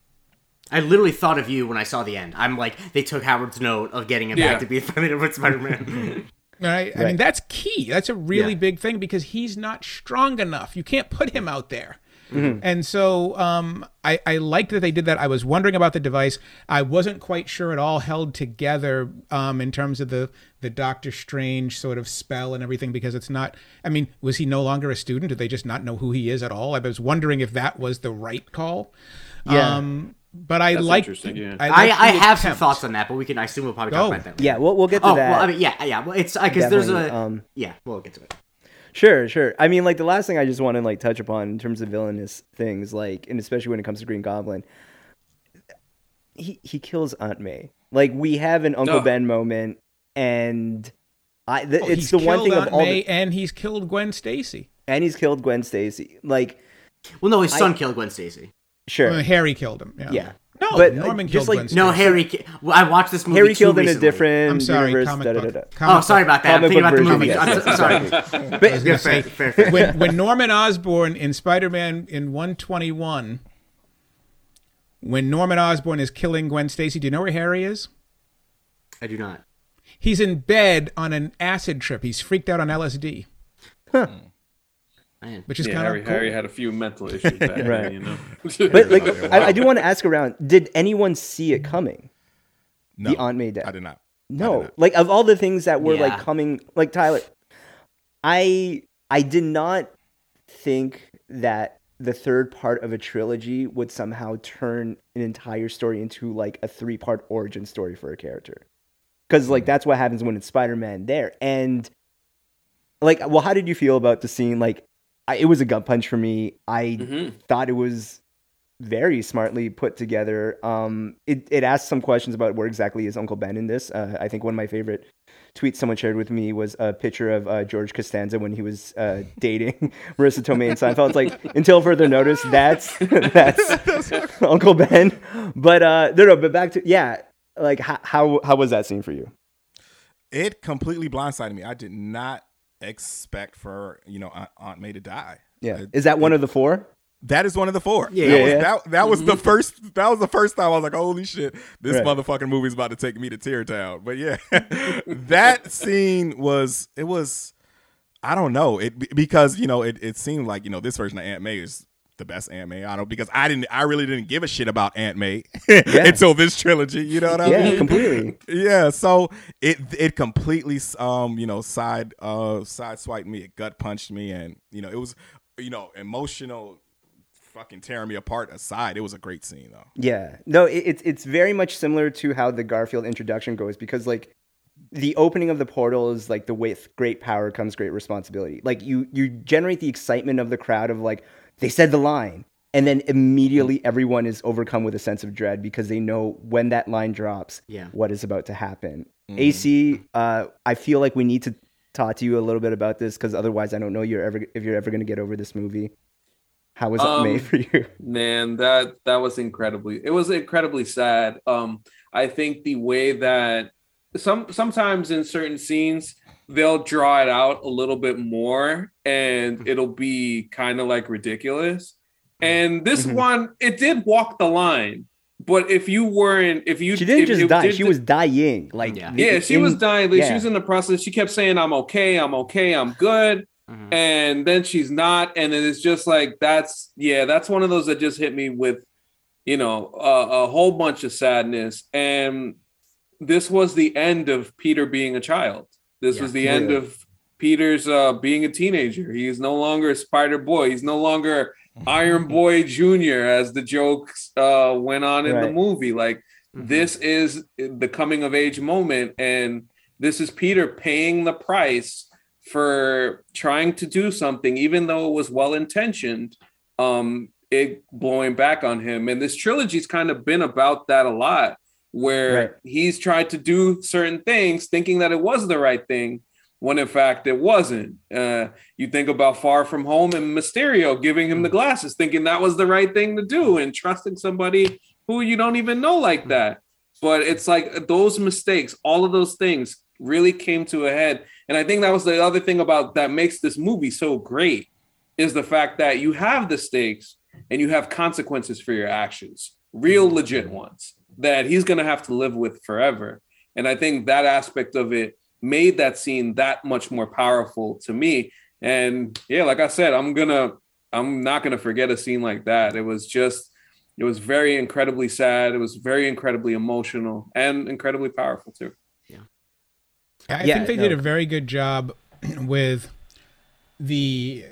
I literally thought of you when I saw the end. I'm like, they took Howard's note of getting him Yeah. back to be a friendly with Spider-Man. [LAUGHS] [LAUGHS] Right? I mean, that's key. That's a really Yeah. big thing because he's not strong enough. You can't put him out there. And so um, I, I liked that they did that. I was wondering about the device. I wasn't quite sure it all held together um, in terms of the, the Doctor Strange sort of spell and everything because it's not. I mean, was he no longer a student? Did they just not know who he is at all? I was wondering if that was the right call. Yeah. Um, but I like. yeah. I, like I the have some thoughts on that, but we can. I assume we'll probably talk Oh. about that. Later. Yeah, we'll we'll get to Oh that. well, I mean, yeah, yeah. Well, it's because there's a um, yeah. We'll get to it. Sure, sure. I mean, like the last thing I just want to like touch upon in terms of villainous things, like, and especially when it comes to Green Goblin, he he kills Aunt May. Like we have an Uncle Oh. Ben moment, and I th- Oh, it's the one thing Aunt of all, May the, and he's killed Gwen Stacy. and he's killed Gwen Stacy. Like, Well, no, his son I- killed Gwen Stacy. sure, Well, Harry killed him. Yeah. Yeah. No, But, Norman just killed like- Gwen Stacy. No, Harry. ki- Well, I watched this movie. Harry too killed in a recently. different I'm sorry, universe. comic da, da, da, da. Oh, comic Oh, sorry about that. I'm thinking about the movie. yes, I'm so- sorry. exactly. [LAUGHS] I was But Yeah, say, fair, fair, fair. when when [LAUGHS] Norman Osborn in Spider-Man in 121, when Norman Osborn is killing Gwen Stacy, do you know where Harry is? I do not. He's in bed on an acid trip. He's freaked out on LSD. Man. which is Yeah, kind Harry, of cool. Harry had a few mental issues back then, [LAUGHS] you know. [LAUGHS] [LAUGHS] But like, I, I do want to ask around. Did anyone see it coming? No, The Aunt May death. I did not. No, not. like of all the things that were like coming, like Tyler, I I did not think that the third part of a trilogy would somehow turn an entire story into like a three part origin story for a character, because like that's what happens when it's Spider Man there, and like, well, how did you feel about the scene? Like, I, it was a gut punch for me. I Mhm. thought it was very smartly put together. Um, it, it asked some questions about where exactly is Uncle Ben in this. Uh, I think one of my favorite tweets someone shared with me was a picture of uh, George Costanza when he was uh, [LAUGHS] dating Marisa Tomei and Seinfeld. It's like until further notice, that's [LAUGHS] that's Uncle Ben. But uh, no, no. But back to yeah, like how how, how was that scene for you? It completely blindsided me. I did not expect for you know Aunt, Aunt May to die. Yeah, is that one of the four? That is one of the four. Yeah. that Yeah, was, yeah. That, that was the mm-hmm. first. That was the first time I was like, "Holy shit, this Right. motherfucking movie's about to take me to Tear Town." But yeah, [LAUGHS] that scene was. It was. I don't know it because you know it, it seemed like you know this version of Aunt May is the best Aunt May. I don't because I didn't. I really didn't give a shit about Aunt May [LAUGHS] [LAUGHS] until this trilogy. You know what I Yeah, mean? Yeah, completely. [LAUGHS] yeah so it it completely um you know side uh side swiped me it gut punched me and you know it was you know emotional fucking tearing me apart aside it was a great scene though Yeah, no, it, it's it's very much similar to how the Garfield introduction goes because like the opening of the portal is like the with great power comes great responsibility. Like you you generate the excitement of the crowd of like they said the line, and then immediately everyone is overcome with a sense of dread because they know when that line drops, Yeah. what is about to happen. AC, uh, I feel like we need to talk to you a little bit about this because otherwise, I don't know you're ever if you're ever going to get over this movie. How was it Um, made for you? [LAUGHS] Man, that that was incredibly. It was incredibly sad. Um, I think the way that some sometimes in certain scenes they'll draw it out a little bit more, and it'll be kind of like ridiculous. And this Mhm. one, it did walk the line. But if you weren't, if you She didn't just you die; did she was dying. Like Yeah. yeah, she in- was dying. Like, She was in the process. She kept saying, "I'm okay, I'm okay, I'm good." Mhm. and then she's not and then it's just like that's yeah that's one of those that just hit me with you know a, a whole bunch of sadness and this was the end of peter being a child this Yeah. was the end Yeah. of peter's uh being a teenager he is no longer a spider boy he's no longer [LAUGHS] iron boy junior as the jokes uh went on in the movie like Mhm. this is the coming of age moment and this is peter paying the price for trying to do something even though it was well intentioned um it blowing back on him and this trilogy's kind of been about that a lot where Right. he's tried to do certain things thinking that it was the right thing when in fact it wasn't. Uh you think about far from home and mysterio giving him the mm-hmm. glasses thinking that was the right thing to do and trusting somebody who you don't even know like mm-hmm. that. But it's like those mistakes all of those things really came to a head. And i think that was the other thing about that makes this movie so great is the fact that you have the stakes and you have consequences for your actions real mm-hmm. legit ones that he's going to have to live with forever. And i think that aspect of it made that scene that much more powerful to me. And yeah like i said i'm gonna i'm not gonna forget a scene like that. It was just it was very incredibly sad. It was very incredibly emotional and incredibly powerful too. Yeah. I Yeah, think they no. did a very good job [CLEARS THROAT] with the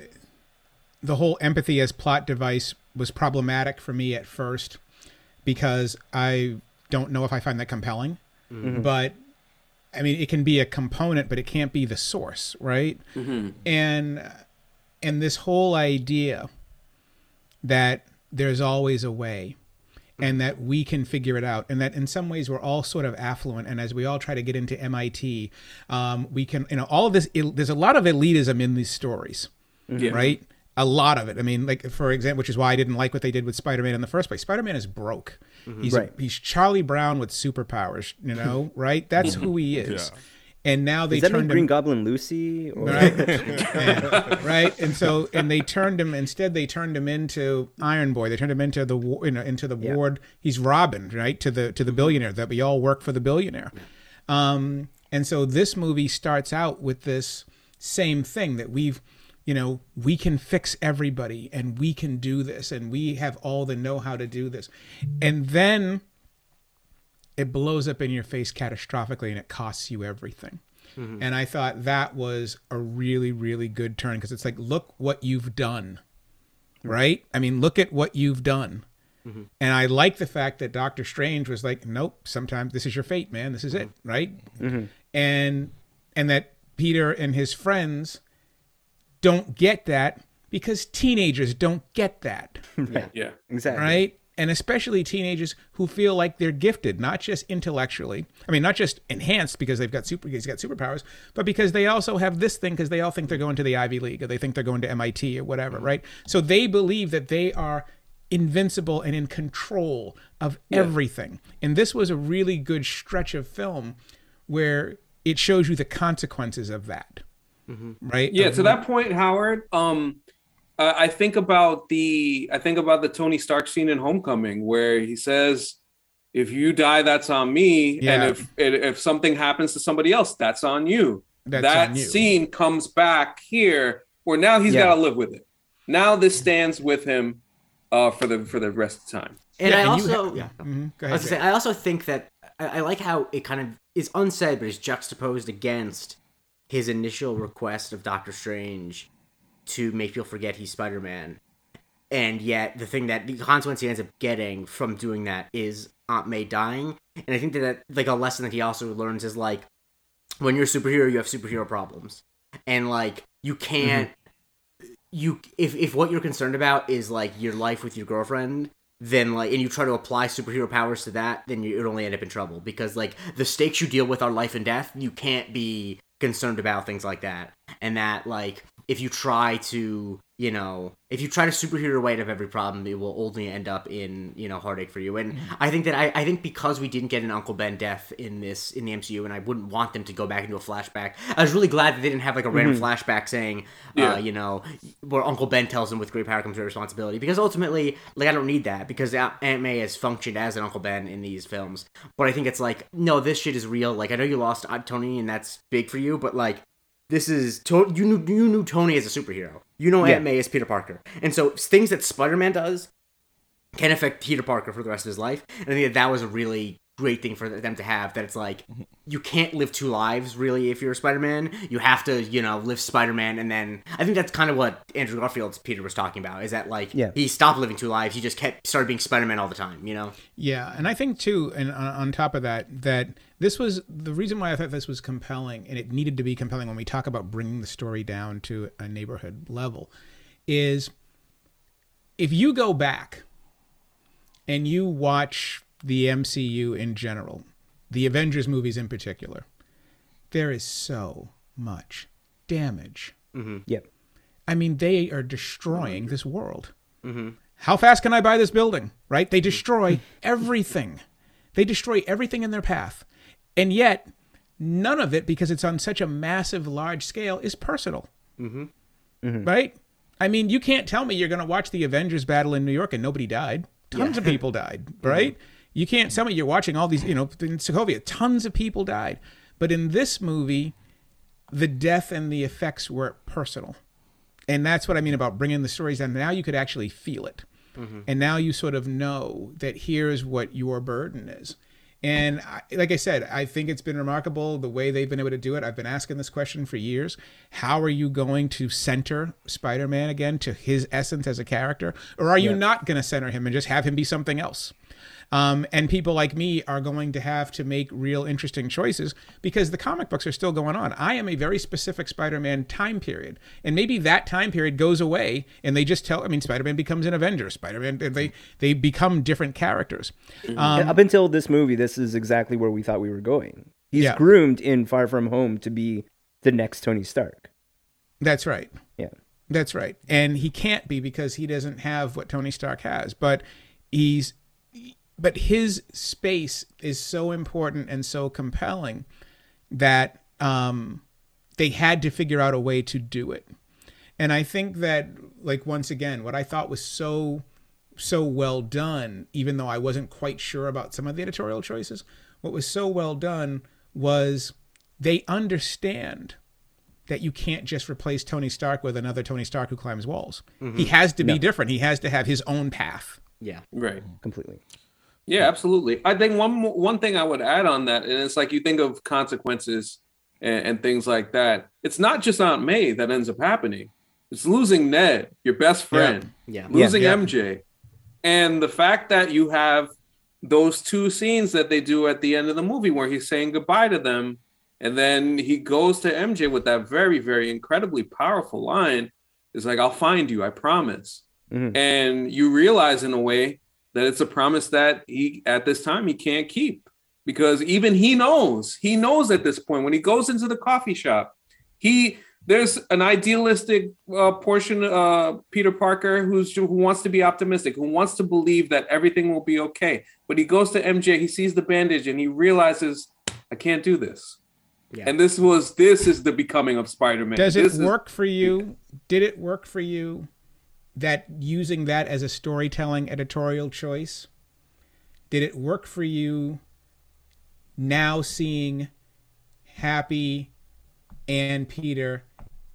the whole empathy as plot device was problematic for me at first because I don't know if I find that compelling. But I mean, it can be a component, but it can't be the source, right? And and this whole idea that there's always a way and that we can figure it out and that in some ways we're all sort of affluent and as we all try to get into mit um, we can you know all of this there's a lot of elitism in these stories Yeah. right a lot of it. I mean like for example which is why i didn't like what they did with spider-man in the first place. Spider-man is broke. He's Right. he's charlie brown with superpowers you know [LAUGHS] right? That's who he is. And now they Is that like turned Green him Goblin Lucy? Or... right. [LAUGHS] [LAUGHS] Yeah, right? And so and they turned him instead they turned him into iron boy. They turned him into the you know into the Yeah. ward. He's robin right? To the to the billionaire that we all work for the billionaire. Um and so this movie starts out with this same thing that we've you know, we can fix everybody and we can do this and we have all the know how to do this. And then it blows up in your face catastrophically and it costs you everything. Mm-hmm. And I thought that was a really, really good turn because it's like, look what you've done, mm-hmm. right? I mean, look at what you've done. Mm-hmm. And I like the fact that Doctor Strange was like, nope, sometimes this is your fate, man. This is it, right? And and that Peter and his friends don't get that because teenagers don't get that, [LAUGHS] Yeah. Exactly. right? And especially teenagers who feel like they're gifted, not just intellectually. I mean, not just enhanced because they've got super, he's got superpowers, but because they also have this thing because they all think they're going to the Ivy League or they think they're going to MIT or whatever, mm-hmm. right? So they believe that they are invincible and in control of everything. And this was a really good stretch of film where it shows you the consequences of that. Right? Yeah, Of to that point, Howard, um, I think about the I think about the Tony Stark scene in Homecoming where he says, "If you die, that's on me, Yeah. and if if something happens to somebody else, that's on you." That's that on you. scene comes back here, where now he's Yeah. got to live with it. Now this stands with him uh, for the for the rest of the time. And Yeah, I and also, ha- yeah. Mhm. Go I ahead. was say, I also think that I, I like how it kind of is unsaid, but is juxtaposed against his initial request of Doctor Strange to make people forget he's Spider Man, and yet the thing that the consequence he ends up getting from doing that is Aunt May dying, and I think that, that like a lesson that he also learns is like when you're a superhero, you have superhero problems, and like you can't. Mm-hmm. You if if what you're concerned about is like your life with your girlfriend, then like and you try to apply superhero powers to that, then you would only end up in trouble because like the stakes you deal with are life and death. You can't be concerned about things like that, and that like if you try to you know if you try to superhero your way out of every problem, it will only end up in you know heartache for you. And mm-hmm. I think that I, I think because we didn't get an Uncle Ben death in this in the MCU, and I wouldn't want them to go back into a flashback. I was really glad that they didn't have like a random mm-hmm. flashback saying, uh, Yeah. uh, you know, where Uncle Ben tells him with great power comes great responsibility. Because ultimately, like I don't need that because Aunt Aunt May has functioned as an Uncle Ben in these films. But I think it's like, no, this shit is real. Like I know you lost uh, Tony, and that's big for you, but like this is to- you knew you knew Tony as a superhero. You know Yeah. Aunt May as Peter Parker, and so things that Spider Man does can affect Peter Parker for the rest of his life. And I think that that was a really great thing for them to have. That it's like mm-hmm. you can't live two lives really if you're a Spider-Man. You have to, you know, live Spider-Man, and then I think that's kind of what Andrew Garfield's Peter was talking about. Is that like Yeah. he stopped living two lives. He just kept started being Spider-Man all the time. You know. Yeah, and I think too, and on, on top of that, that this was the reason why I thought this was compelling, and it needed to be compelling when we talk about bringing the story down to a neighborhood level, is if you go back and you watch the MCU in general, the Avengers movies in particular, there is so much damage. Mm-hmm. Yep. I mean, they are destroying this world. Mm-hmm. How fast can I buy this building? Right? They destroy everything. They destroy everything in their path. And yet, none of it, because it's on such a massive, large scale, is personal. Mm-hmm. Right? I mean, you can't tell me you're going to watch the Avengers battle in New York and nobody died. Tons of people died, [LAUGHS] right? You can't tell me you're watching all these, you know, in Sokovia, tons of people died. But in this movie, the death and the effects were personal. And that's what I mean about bringing the stories down. Now you could actually feel it. Mm-hmm. And now you sort of know that here's what your burden is. And I, like I said, I think it's been remarkable the way they've been able to do it. I've been asking this question for years. How are you going to center Spider Man again to his essence as a character? Or are you not going to center him and just have him be something else? Um, and people like me are going to have to make real interesting choices because the comic books are still going on. I am a very specific Spider-Man time period, and maybe that time period goes away, and they just tell. I mean, Spider-Man becomes an Avenger. Spider-Man they they become different characters. Um, Up until this movie, this is exactly where we thought we were going. He's Yeah. groomed in Far From Home to be the next Tony Stark. that's right. Yeah. That's right. And he can't be because he doesn't have what Tony Stark has. But he's but his space is so important and so compelling that um, they had to figure out a way to do it. And I think that like once again, what I thought was so so well done, even though I wasn't quite sure about some of the editorial choices, what was so well done was they understand that you can't just replace Tony Stark with another Tony Stark who climbs walls. Mm-hmm. He has to be different. He has to have his own path. Yeah. Right. completely. Yeah, absolutely. I think one one thing I would add on that, and it's like you think of consequences and, and things like that. It's not just Aunt May that ends up happening. It's losing Ned, your best friend, Yeah. losing Yeah. MJ, and the fact that you have those two scenes that they do at the end of the movie where he's saying goodbye to them, and then he goes to MJ with that very, very incredibly powerful line. Is like, "I'll find you, I promise." Mhm. And you realize in a way that it's a promise that he at this time he can't keep. Because even he knows he knows at this point when he goes into the coffee shop he there's an idealistic uh, portion uh peter parker who's who wants to be optimistic who wants to believe that everything will be okay. But he goes to mj he sees the bandage and he realizes i can't do this. Yeah. and this was this is the becoming of spider-man. Does it This is- work for you? Did it work for you that using that as a storytelling editorial choice? Did it work for you now seeing Happy and Peter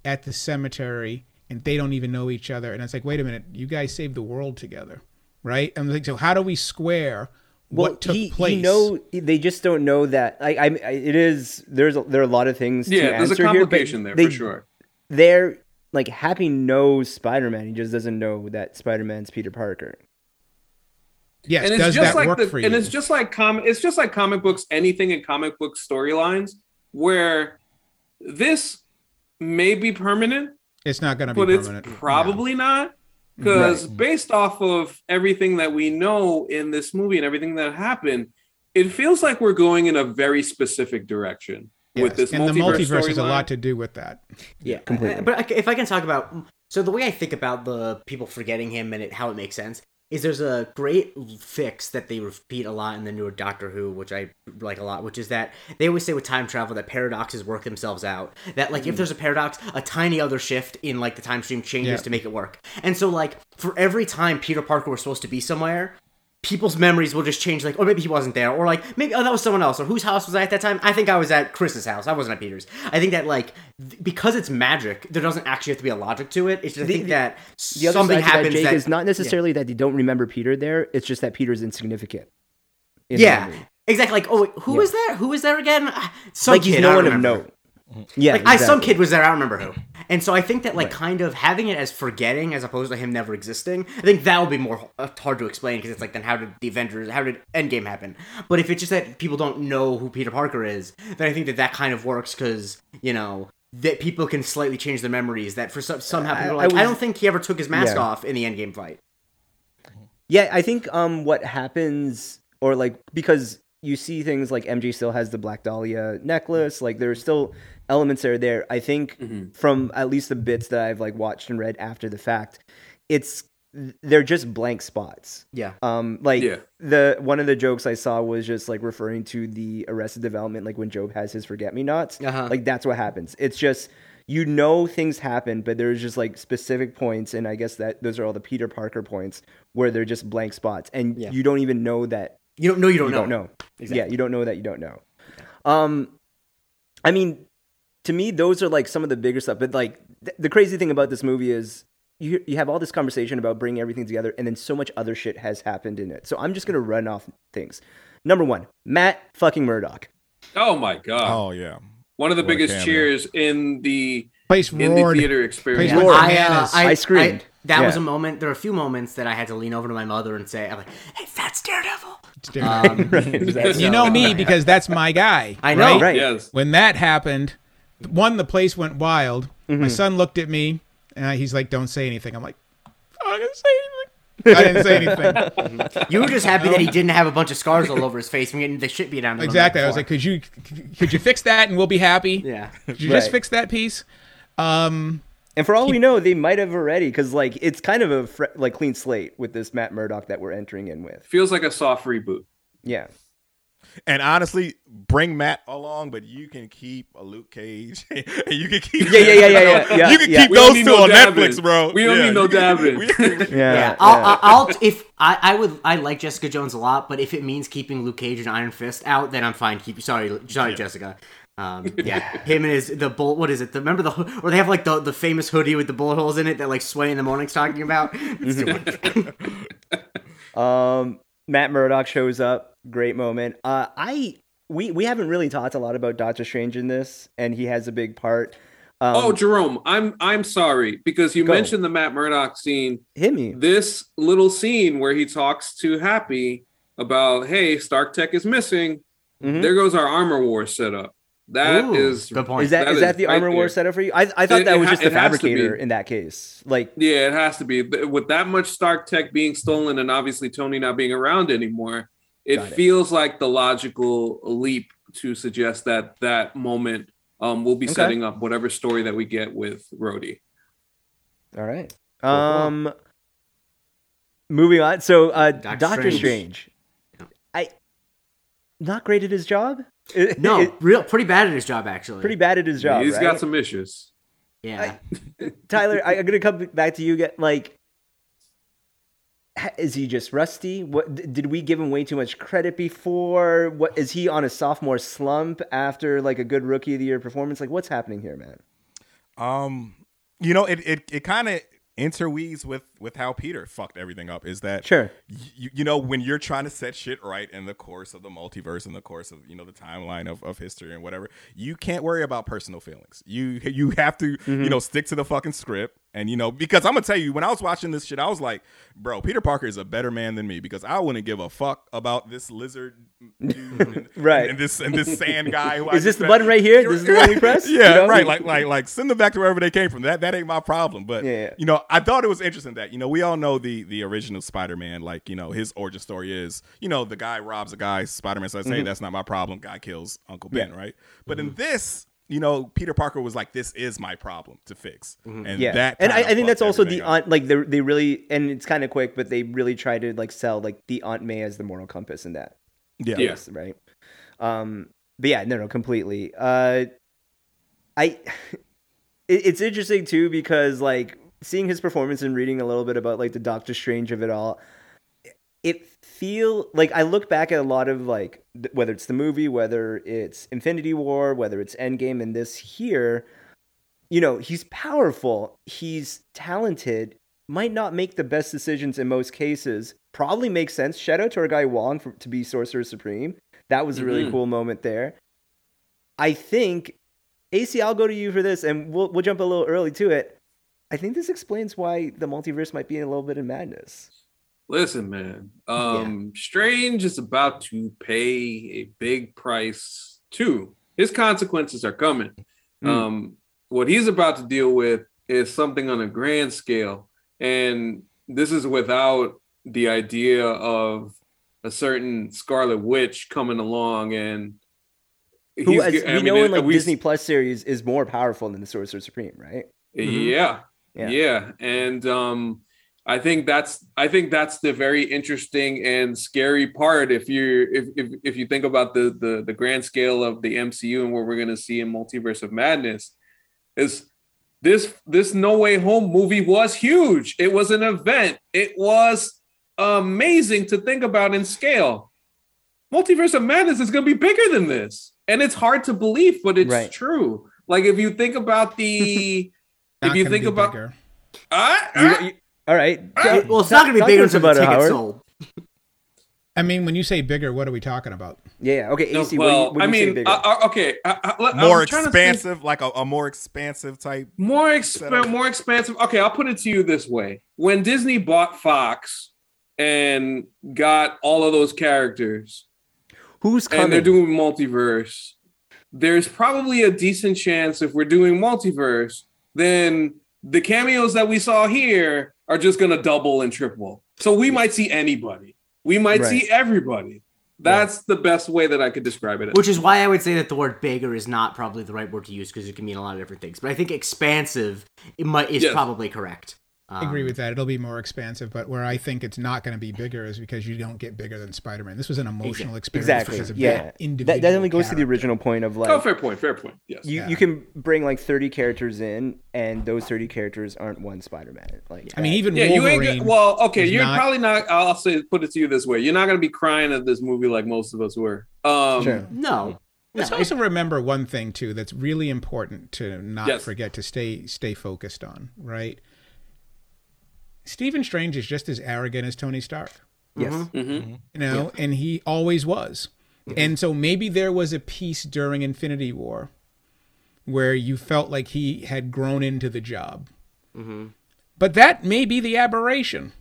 at the cemetery and they don't even know each other? And it's like, wait a minute, you guys saved the world together, right? I'm like, so how do we square what took he, place? He know they just don't know that. I, I, I it is there's a, there are a lot of things. to yeah there's a answer here, complication there they- for sure They're like Happy knows Spider Man. He just doesn't know that Spider Man's Peter Parker. yes, and it's does just that like work the, for you? and it's just like com it's just like comic books anything in comic book storylines where this may be permanent It's not going to be but it's permanent. probably not because based off of everything that we know in this movie and everything that happened it feels like we're going in a very specific direction with Yes, this and the multiverse, multiverse has a lot to do with that. Yeah, Completely. Uh, But I- if I can talk about, so the way I think about the people forgetting him and it, how it makes sense is there's a great fix that they repeat a lot in the newer Doctor Who, which I like a lot, which is that they always say with time travel that paradoxes work themselves out. That like if there's a paradox, a tiny other shift in like the time stream changes Yeah. to make it work. And so like for every time Peter Parker was supposed to be somewhere, people's memories will just change like or maybe he wasn't there or like maybe oh that was someone else or whose house was i at that time i think i was at chris's house i wasn't at peter's i think that like th- because it's magic there doesn't actually have to be a logic to it it's just i The- think the- that The something that, happens Jake, that is not necessarily that they don't remember Peter there. It's just that Peter's insignificant. in yeah exactly like oh wait, who Yeah. was there who was there again Ah, some like kid, he's no one of remember. note. Yeah, like I, some kid was there. I don't remember who. And so I think that like kind of having it as forgetting as opposed to him never existing. I think that will be more uh, hard to explain because it's like then how did the Avengers, how did Endgame happen? But if it's just that people don't know who Peter Parker is, then I think that that kind of works because you know that people can slightly change their memories. That for some somehow I- people are I like, I, was- don't think he ever took his mask Yeah. off in the Endgame fight. Yeah, I think um what happens or like because you see things like MJ still has the Black Dahlia necklace, like there's still elements that are there. I think Mm-hmm. from at least the bits that I've like watched and read after the fact, it's they're just blank spots. Yeah. Um like Yeah. the one of the jokes I saw was just like referring to the Arrested Development like when Gob has his forget me nots. Uh-huh. Like that's what happens. It's just you know things happen, but there's just like specific points, and I guess that those are all the Peter Parker points where they're just blank spots, and Yeah. you don't even know that You don't know. You don't you know. don't know. Exactly. Yeah, you don't know that you don't know. Um, I mean, to me, those are like some of the bigger stuff. But like th- the crazy thing about this movie is you you have all this conversation about bringing everything together, and then so much other shit has happened in it. So I'm just gonna run off things. Number one, Matt fucking Murdock. oh my god Oh yeah. one of the What biggest cheers in the Place in the theater experience Place I, uh, I, I screamed. that was a moment. There were a few moments that I had to lean over to my mother and say, "I'm like, hey, that's Daredevil." Daredevil. Um, [LAUGHS] That's- you know me because that's my guy. I know. Right. yes When that happened, one, the place went wild. Mm-hmm. My son looked at me and he's like, "Don't say anything." I'm like, "I'm not gonna say anything." I didn't say anything. [LAUGHS] [LAUGHS] You were just happy that he didn't have a bunch of scars all over his face from getting the shit beat out of him. exactly. I was like, "Could you, could you fix that and we'll be happy?" yeah. Could you just fix that piece? Um, And for all we know, they might have already, because like it's kind of a fre- like clean slate with this Matt Murdock that we're entering in with. feels like a soft reboot Yeah, And honestly, bring Matt along, but you can keep a Luke Cage. [LAUGHS] and you can keep Yeah, yeah, yeah, yeah, yeah, [LAUGHS] yeah, you can yeah. keep We those two no on dabbing. Netflix, bro. We don't Yeah, [LAUGHS] need no you can- we- yeah. Yeah, yeah. I'll, I'll, I'll if I, I would I like Jessica Jones a lot, but if it means keeping Luke Cage and Iron Fist out, then I'm fine. Keep sorry, sorry, Jessica. Um, [LAUGHS] yeah, him and his the bullet. What is it? The, remember the or they have like the the famous hoodie with the bullet holes in it that like Sway in the morning's talking about. [LAUGHS] It's too much. [LAUGHS] Um, Matt Murdock shows up. Great moment. Uh, I we we haven't really talked a lot about Doctor Strange in this, and he has a big part. Um, oh, Jerome, I'm I'm sorry because you Go. mentioned the Matt Murdock scene. hit me. This little scene where he talks to Happy about, "Hey, Stark Tech is missing. Mhm. There goes our armor war setup." That Ooh, is good point. Is that that is is that the right armor war setup for you? I I thought It- that was ha- just the it has fabricator in that case. Like, Yeah, it has to be with that much Stark Tech being stolen, and obviously Tony not being around anymore. It, it. feels like the logical leap to suggest that that moment um, will be Okay. setting up whatever story that we get with Rhodey. all right. cool. Um, moving on. So, uh, Doctor Doctor Strange. Strange. I not great at his job. It- no, it- real pretty bad at his job actually. pretty bad at his job. He's right? got some issues. Yeah. Tyler, I, I'm gonna come back to you. Get like, is he just rusty? What did we give him way too much credit before? What is he on a sophomore slump after like a good rookie of the year performance? Like, what's happening here, man? Um, you know, it it, it kind of interweaves with with how Peter fucked everything up. Is that Sure. you, you know when you're trying to set shit right in the course of the multiverse in the course of you know the timeline of, of history and whatever you can't worry about personal feelings you you have to you mm-hmm. know stick to the fucking script and you know because i'm gonna tell you when i was watching this shit i was like bro peter parker is a better man than me because i wouldn't give a fuck about this lizard dude and, [LAUGHS] Right. and this and this sand guy who [LAUGHS] I Is this the met. button right here? This is the one we press? [LAUGHS] yeah You know? right like like like send them back to wherever they came from that that ain't my problem but Yeah, you know i thought it was interesting that you know we all know the the original spider-man like you know his origin story is you know the guy robs a guy spider-man says hey that's not my problem guy kills uncle ben Mm-hmm. Yeah. right but in this you know peter parker was like this is my problem to fix and Mm-hmm. Yeah, that and I, I think that's also the everything up. aunt. Like they they really and it's kind of quick, but they really try to like sell like the Aunt May as the moral compass in that. yeah Yeah. Yes, right. Um, but yeah, no, no, completely. Uh, I, [LAUGHS] it, it's interesting too because like seeing his performance and reading a little bit about like the Doctor Strange of it all, it feel like I look back at a lot of like th- whether it's the movie, whether it's Infinity War, whether it's Endgame, and this here, you know, he's powerful, he's talented, might not make the best decisions in most cases. Probably makes sense. Shout out to our guy Wong for, to be Sorcerer Supreme. That was a really Mhm. cool moment there. I think AC, I'll go to you for this, and we'll we'll jump a little early to it. I think this explains why the multiverse might be in a little bit of madness. Listen, man. Um, Strange is about to pay a big price too. His consequences are coming. Mm. Um, what he's about to deal with is something on a grand scale, and this is without the idea of a certain Scarlet Witch coming along and Who, as ge- I we mean, know in like we- Disney Plus series, is more powerful than the Sorcerer Supreme, right? Yeah. Yeah. yeah. And um I think that's I think that's the very interesting and scary part if you if if, if you think about the, the the grand scale of the MCU and what we're gonna see in Multiverse of Madness is this this No Way Home movie was huge. It was an event. It was amazing to think about in scale. Multiverse of Madness is gonna be bigger than this. And it's hard to believe, but it's Right. true. Like if you think about the [LAUGHS] if you think about bigger. Ah, you- all right. It- well, it's not going to be bigger us until the about it, ticket's Howard. sold. I mean, when you say bigger, what are we talking about? Yeah, yeah. Okay, no, AC. well, what do you, what I mean, bigger? uh, uh, okay, uh, uh, more I'm trying to expansive like a, a more expansive type more Setup. exp- more expansive. Okay, I'll put it to you this way: when Disney bought Fox and got all of those characters, Who's coming? and they're doing multiverse, there's probably a decent chance if we're doing multiverse, then the cameos that we saw here are just gonna double and triple. So we might see anybody. We might Right. see everybody. That's the best way that I could describe it. Which is why I would say that the word bigger is not probably the right word to use because it can mean a lot of different things. But I think expansive it might is Yes. probably correct. I agree Um, with that. It'll be more expansive, but where I think it's not going to be bigger is because you don't get bigger than Spider-Man. This was an emotional experience Exactly. because of Yeah. that That, individual. that definitely goes to the original point of like oh, fair point. Fair point. Yes. you, Yeah. you can bring like 30 characters in and those 30 characters aren't one spider-man like I mean, even Yeah, you ain't. Wolverine. Get, well, okay, you're not- probably not. I'll say, put it to you this way: you're not gonna be crying at this movie like most of us were. Um, Sure. no. Let's also remember one thing too that's really important to not Yes. forget to stay stay focused on, right? Stephen Strange is just as arrogant as Tony Stark. Yes. Mm-hmm. mm-hmm. mm-hmm. you know, and he always was. Mm-hmm. And so maybe there was a piece during Infinity War where you felt like he had grown into the job. Mm-hmm. But that may be the aberration,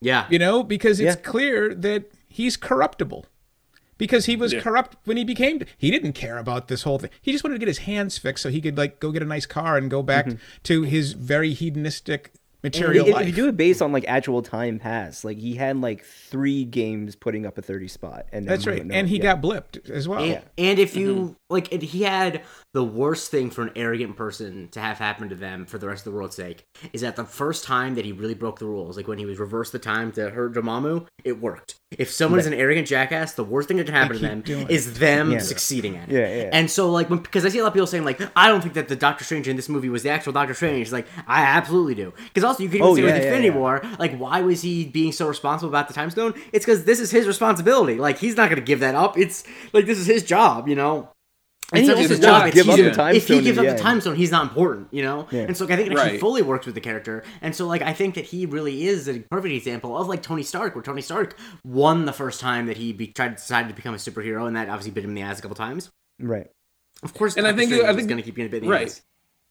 Yeah. you know, because it's Yeah. clear that he's corruptible. Because he was Yeah. corrupt when he became he didn't care about this whole thing. He just wanted to get his hands fixed so he could like go get a nice car and go back to his very hedonistic material If- life. If you do it based on like actual time passed, like he had like three games putting up a thirty spot, and That's right. And he yeah. got blipped as well. And, and if you mm-hmm. like, he had the worst thing for an arrogant person to have happen to them for the rest of the world's sake is that the first time that he really broke the rules, like when he was reversed the time to hurt Dormammu, it worked. If someone is an arrogant jackass, the worst thing that can happen to them is them Yeah. succeeding at it. Yeah, yeah. And so, like, when, because I see a lot of people saying, like, I don't think that the Doctor Strange in this movie was the actual Doctor Strange. Like, I absolutely do. Because also, you could even Oh, say with Infinity. War, like, why was he being so responsible about the Time Stone? It's because this is his responsibility. Like, he's not going to give that up. It's like this is his job, you know. And It's he not also his job. Give up the time if he gives up the end. Time Stone, he's not important, you know. Yeah. And so like, I think it actually Right. fully works with the character. And so like I think that he really is a perfect example of like Tony Stark, where Tony Stark won the first time that he be- tried decided to become a superhero, and that obviously bit him in the ass a couple times. right. Of course, And I think- Strange I is think- going to keep getting bit in the right. ass.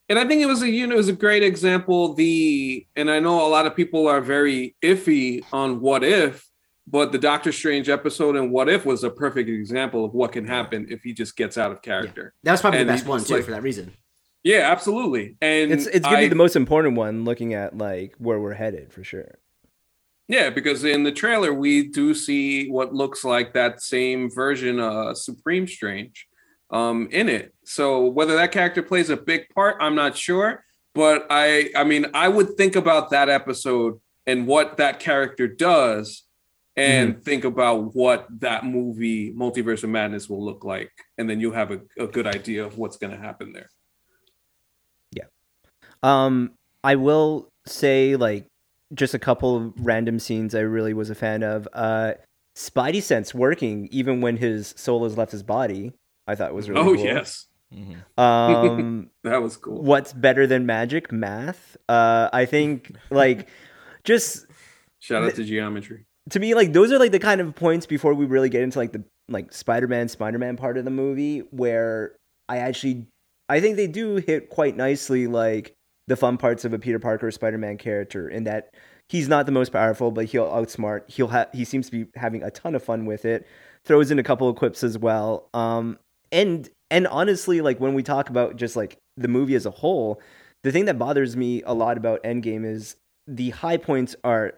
and I think it was a you know it was a great example. The and I know a lot of people are very iffy on what if, but the Doctor Strange episode and What If was a perfect example of what can happen if he just gets out of character. That was probably And the best one just, too like- for that reason. Yeah, absolutely. And It's it's gonna I- be the most important one, looking at like where we're headed for sure. Yeah, because in the trailer we do see what looks like that same version of Supreme Strange um in it. So whether that character plays a big part, I'm not sure, but I I mean, I would think about that episode and what that character does and think about what that movie Multiverse of Madness will look like and then you'll have a, a good idea of what's going to happen there. Yeah um, I will say like just a couple of random scenes I really was a fan of. Uh, Spidey sense working even when his soul has left his body. I thought was really oh cool. yes. Um, [LAUGHS] That was cool. what's better than magic? Math. Uh, I think like just Shout out to geometry. To me like those are like the kind of points before we really get into like the like spider-man spider-man part of the movie where i actually i think they do hit quite nicely like the fun parts of a peter parker spider-man character in that he's not the most powerful but he'll outsmart he'll have he seems to be having a ton of fun with it throws in a couple of quips as well um and and honestly like when we talk about just like the movie as a whole the thing that bothers me a lot about endgame is the high points are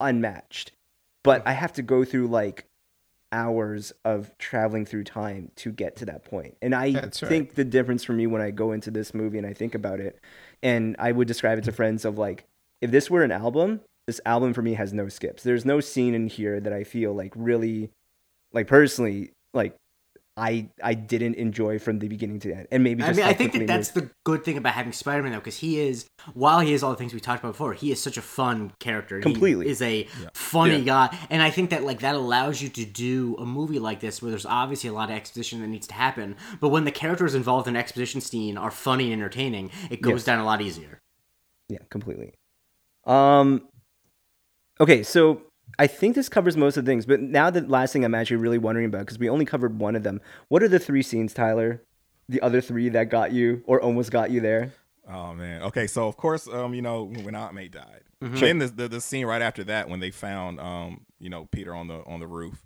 unmatched but I have to go through like hours of traveling through time to get to that point. And I That's right. think the difference for me when I go into this movie and I think about it, and I would describe it to friends of like, if this were an album, this album for me has no skips. There's no scene in here that I feel like really, like personally, like I I didn't enjoy from the beginning to the end. And maybe I just mean, I think quickly that it that's moved. the good thing about having Spider-Man though, because he is, while he is all the things we talked about before, he is such a fun character. He Completely. is a funny Yeah. guy, and I think that like that allows you to do a movie like this where there's obviously a lot of exposition that needs to happen, but when the characters involved in exposition scene are funny and entertaining, it goes Yes. down a lot easier. Yeah, completely. Um okay, so I think this covers most of the things, but now the last thing I'm actually really wondering about because we only covered one of them. What are the three scenes, Tyler? The other three that got you or almost got you there? Oh man. Okay, so of course, um, you know, when Aunt May died, Mm-hmm. then the, the the scene right after that when they found um, you know, Peter on the on the roof.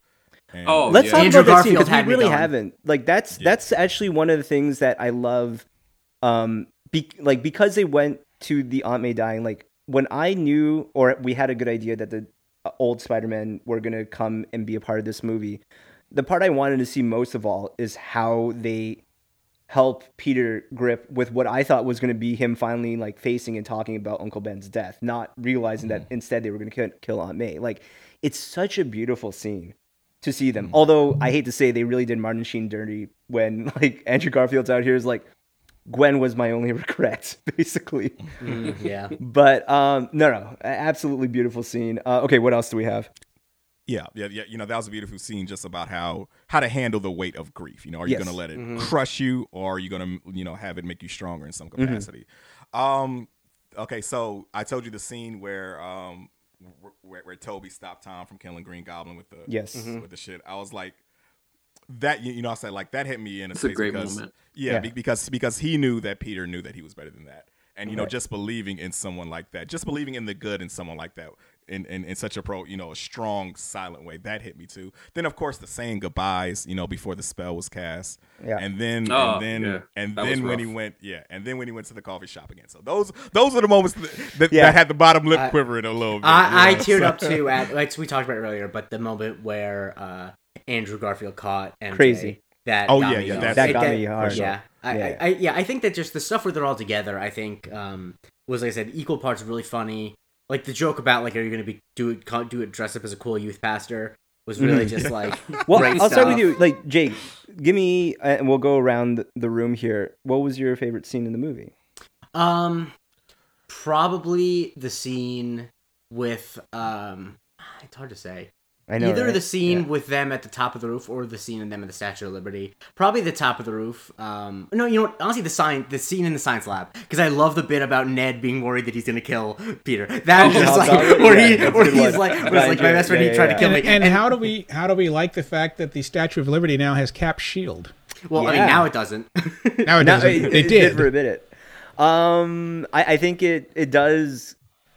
And, Oh, Let's yeah. talk Andrew about that scene because we really haven't. Like that's Yeah. that's actually one of the things that I love. Um, be, like because they went to the Aunt May dying. Like when I knew or we had a good idea that the Uh, old Spider-Man were gonna come and be a part of this movie. The part I wanted to see most of all is how they help Peter grip with what I thought was going to be him finally like facing and talking about Uncle Ben's death, not realizing that mm-hmm. instead they were going to kill, kill Aunt May. Like it's such a beautiful scene to see them. Mm-hmm. Although I hate to say they really did Martin Sheen dirty when [LAUGHS] like Andrew Garfield's out here is like Gwen was my only [LAUGHS] regret basically. yeah. But um no no, absolutely beautiful scene. Uh, okay, what else do we have? Yeah, yeah, yeah. You know, that was a beautiful scene just about how how to handle the weight of grief. You know, are you Yes. going to let it Mm-hmm. crush you, or are you going to you know have it make you stronger in some Mm-hmm. capacity? Um, okay, so I told you the scene where um where, where Tobey stopped Tom from killing Green Goblin with the Yes. Mm-hmm. with the shit. I was like. That you you know, I said like that hit me in a It's a great because moment. yeah, Yeah. be- because because he knew that Peter knew that he was better than that, and you know, just believing in someone like that, just believing in the good in someone like that, in, in in such a pro, you know, a strong, silent way, that hit me too. Then of course the saying goodbyes, you know, before the spell was cast, Yeah. and then Oh, and then yeah. and That then when he went, yeah, and then when he went to the coffee shop again. So those those are the moments that, that, Yeah. that had the bottom lip I- quivering a little bit. I, I you teared so- up too at like we talked about earlier, but the moment where uh, Andrew Garfield caught MJ, Crazy. That Oh, got yeah, yeah, going. that- That got me hard. Yeah, I, Yeah. I, I, yeah, I think that just the stuff where they're all together, I think um, was like I said, equal parts really funny. Like the joke about like, are you going to be do it, do it, dress up as a cool youth pastor was really just [LAUGHS] like [LAUGHS] Well, great I'll start with you. Like Jake, give me, uh, and we'll go around the- the room here. What was your favorite scene in the movie? Um, probably the scene with um, it's hard to say. I know Either right? the scene Yeah. with them at the top of the roof or the scene of them at the Statue of Liberty. Probably the top of the roof. Um, no, you know what? Honestly, the sign, the scene in the science lab, because I love the bit about Ned being worried that he's gonna kill Peter. That Oh, was like Dog? where Yeah, he, that's a where he's one. like, where I like my best friend, Yeah, he tried yeah, to kill And, me. and how do we how do we like the fact that the Statue of Liberty now has Cap shield? well, I mean, now it doesn't. [LAUGHS] Now it doesn't. it, They it did. for a minute. Um, I, I think it it does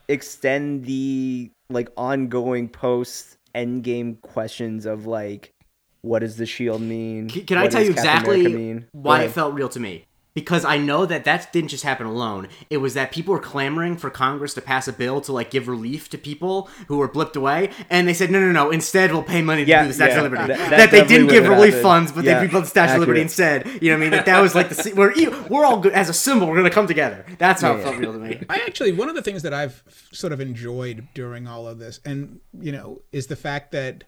extend the like ongoing post end game questions of like, what does the shield mean? Can, can I tell you Captain exactly? Why it felt real to me? Because I know that that didn't just happen alone. It was that people were clamoring for Congress to pass a bill to like give relief to people who were blipped away, and they said no, no, no. Instead, we'll pay money to Yeah, do the Statue yeah. of Liberty. That- That, that they didn't give relief happened. funds, but Yeah, they rebuilt the Statue of Liberty accurate. instead. You know what I mean? That that was like the we're e- we're all good as a symbol. We're gonna come together. That's how Yeah, it felt real to me. I actually one of the things that I've sort of enjoyed during all of this, and you know, is the fact that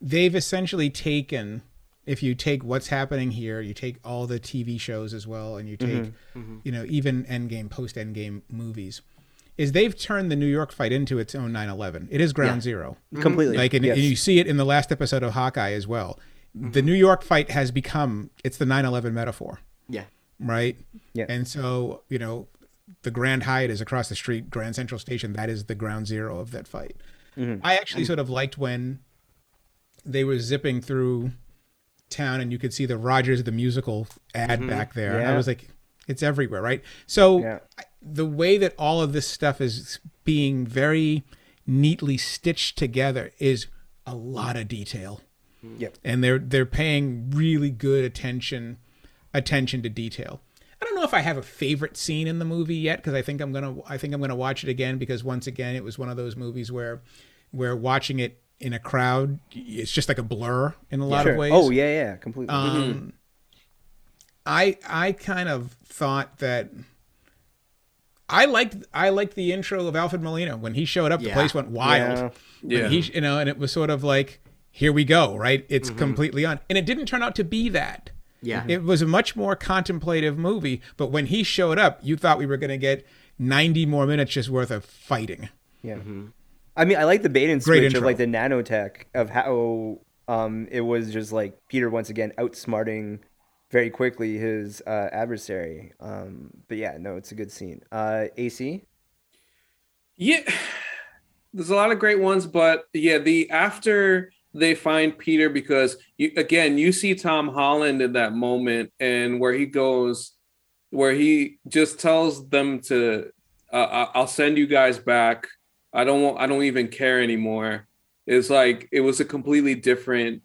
they've essentially taken. If you take what's happening here, you take all the TV shows as well, and you take, mm-hmm. Mm-hmm. you know, even Endgame, post Endgame movies, is they've turned the New York fight into its own 9/11. It is ground zero. Mm-hmm. completely Like, and, yes. and you see it in the last episode of Hawkeye as well. The New York fight has become it's the 9/11 metaphor Yeah. right? Yeah. And so, you know, the Grand Hyatt is across the street, Grand Central Station. That is the ground zero of that fight. Mm-hmm. I actually sort of liked when they were zipping through town and you could see the Rogers the musical ad back there. I Mm-hmm. Was like, it's everywhere, right? So Yeah. The way that all of this stuff is being very neatly stitched together is a lot of detail Yep. and they're they're paying really good attention attention to detail. I don't know if I have a favorite scene in the movie yet because I think I'm gonna I think I'm gonna watch it again because once again it was one of those movies where where watching it in a crowd it's just like a blur in a lot Sure. of ways. Oh yeah, yeah, completely. Um, I I kind of thought that I liked I liked the intro of Alfred Molina when he showed up. The Yeah. place went wild. Yeah. When Yeah. he, you know, and it was sort of like, here we go, right? It's Mm-hmm. completely on, and it didn't turn out to be that. Yeah. It was a much more contemplative movie, but when he showed up, you thought we were going to get 90 more minutes just worth of fighting. Yeah. I mean, I like the bait and Great switch of like the nanotech of how um it was just like Peter once again outsmarting very quickly his uh, adversary. Um, but yeah, no, it's a good scene. Uh, AC. Yeah, there's a lot of great ones, but yeah, the after they find Peter because you again you see Tom Holland in that moment and where he goes, where he just tells them to, uh, I'll send you guys back. I don't want, I don't even care anymore. It's like it was a completely different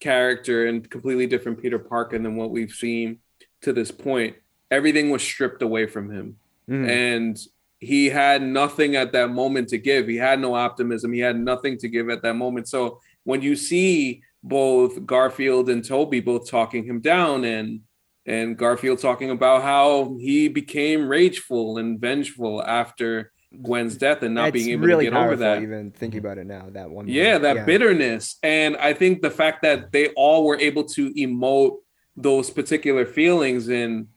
character and completely different Peter Parker than what we've seen to this point. Everything was stripped away from him Mhm. and he had nothing at that moment to give. He had no optimism. He had nothing to give at that moment. So when you see both Garfield and Tobey both talking him down and and Garfield talking about how he became rageful and vengeful after Gwen's death and not being able really to get over that. Even thinking about it now, that one. Yeah, moment. that bitterness. And I think the fact that they all were able to emote those particular feelings and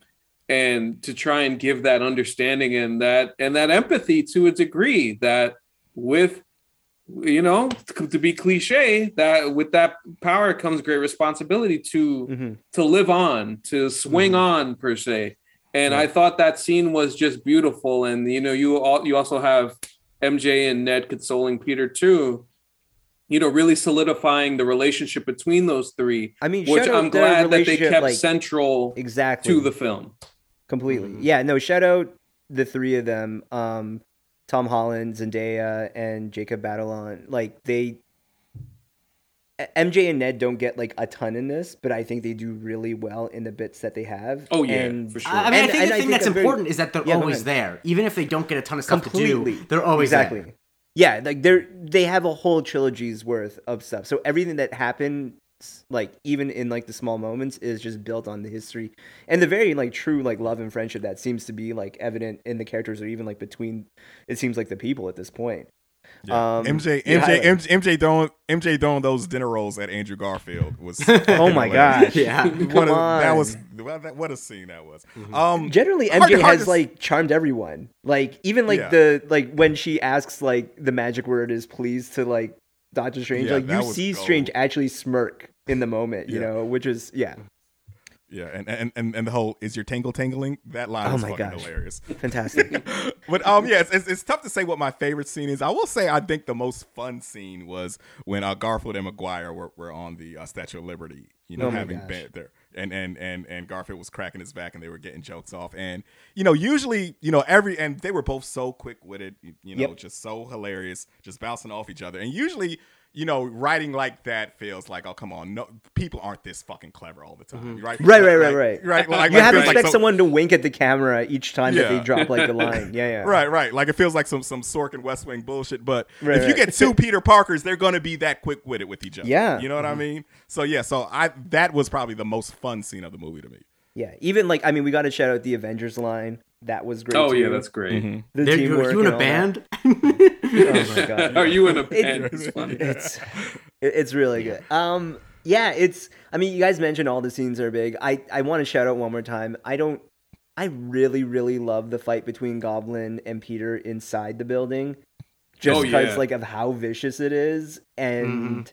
and to try and give that understanding and that and that empathy to a degree that with you know, to be cliche, that with that power comes great responsibility to Mhm. to live on, to swing on per se. And I thought that scene was just beautiful. And you know, you all you also have MJ and Ned consoling Peter too. You know, really solidifying the relationship between those three, I mean, which I'm glad that they kept like, central exactly to the film. completely. Mm-hmm. Yeah, no, shout out the three of them, um, Tom Holland, Zendaya, and Jacob Batalon. Like they, MJ and Ned don't get like a ton in this, but I think they do really well in the bits that they have. Oh, yeah, and, for sure. I I mean, And- I think and the I thing think that's I'm very- important is that they're Yeah, always there, even if they don't get a ton of stuff completely. to do. They're always exactly. there. Yeah, like they're they have a whole trilogy's worth of stuff. So everything that happens, like even in like the small moments, is just built on the history and the very like true like love and friendship that seems to be like evident in the characters or even like between. It seems like the people at this point. Um, MJ, MJ, I- MJ, MJ throwing MJ throwing those dinner rolls at Andrew Garfield was. [LAUGHS] Oh my gosh! Yeah. [LAUGHS] What Come a, on. that was what a- scene that was. Um, Generally, MJ hard has to- like charmed everyone. Like even like Yeah. the like when she asks like the magic word is please to like Doctor Strange. Yeah, like you see gold. Strange actually smirk in the moment. You Yeah. know, which is yeah, yeah, and, and and and the whole is your tangle tangling that line Oh is my fucking gosh. hilarious. [LAUGHS] fantastic. [LAUGHS] but um, yeah, it's, it's, it's tough to say what my favorite scene is. I will say I think the most fun scene was when uh, Garfield and Maguire were, were on the uh, Statue of Liberty. You know, Oh having been there, and and and and Garfield was cracking his back, and they were getting jokes off. And you know, usually, you know, every and they were both so quick with it. You, you know, Yep. just so hilarious, just bouncing off each other. And usually. You know, writing like that feels like, oh, come on, no, people aren't this fucking clever all the time, right? Mm-hmm. Right, right, Like- right, right. right. Like, you like, have to expect so- someone to wink at the camera each time that they drop like a [LAUGHS] line. Yeah, yeah. Right, right. Like it feels like some some Sorkin West Wing bullshit. But Right, if you get two [LAUGHS] Peter Parkers, they're gonna be that quick with it with each other. Yeah. you know what I mean. So yeah, so I that was probably the most fun scene of the movie to me. Yeah. Even like I mean, we got to shout out the Avengers line. That was great. Oh too. yeah, that's great. Mm-hmm. the They're- you in a band? [LAUGHS] Oh my god. Are you in a It- band? It's funny. it's it's really good. Um, yeah, it's. I mean, you guys mentioned all the scenes are big. I I want to shout out one more time. I don't. I really really love the fight between Goblin and Peter inside the building, just Oh, because yeah. like of how vicious it is, and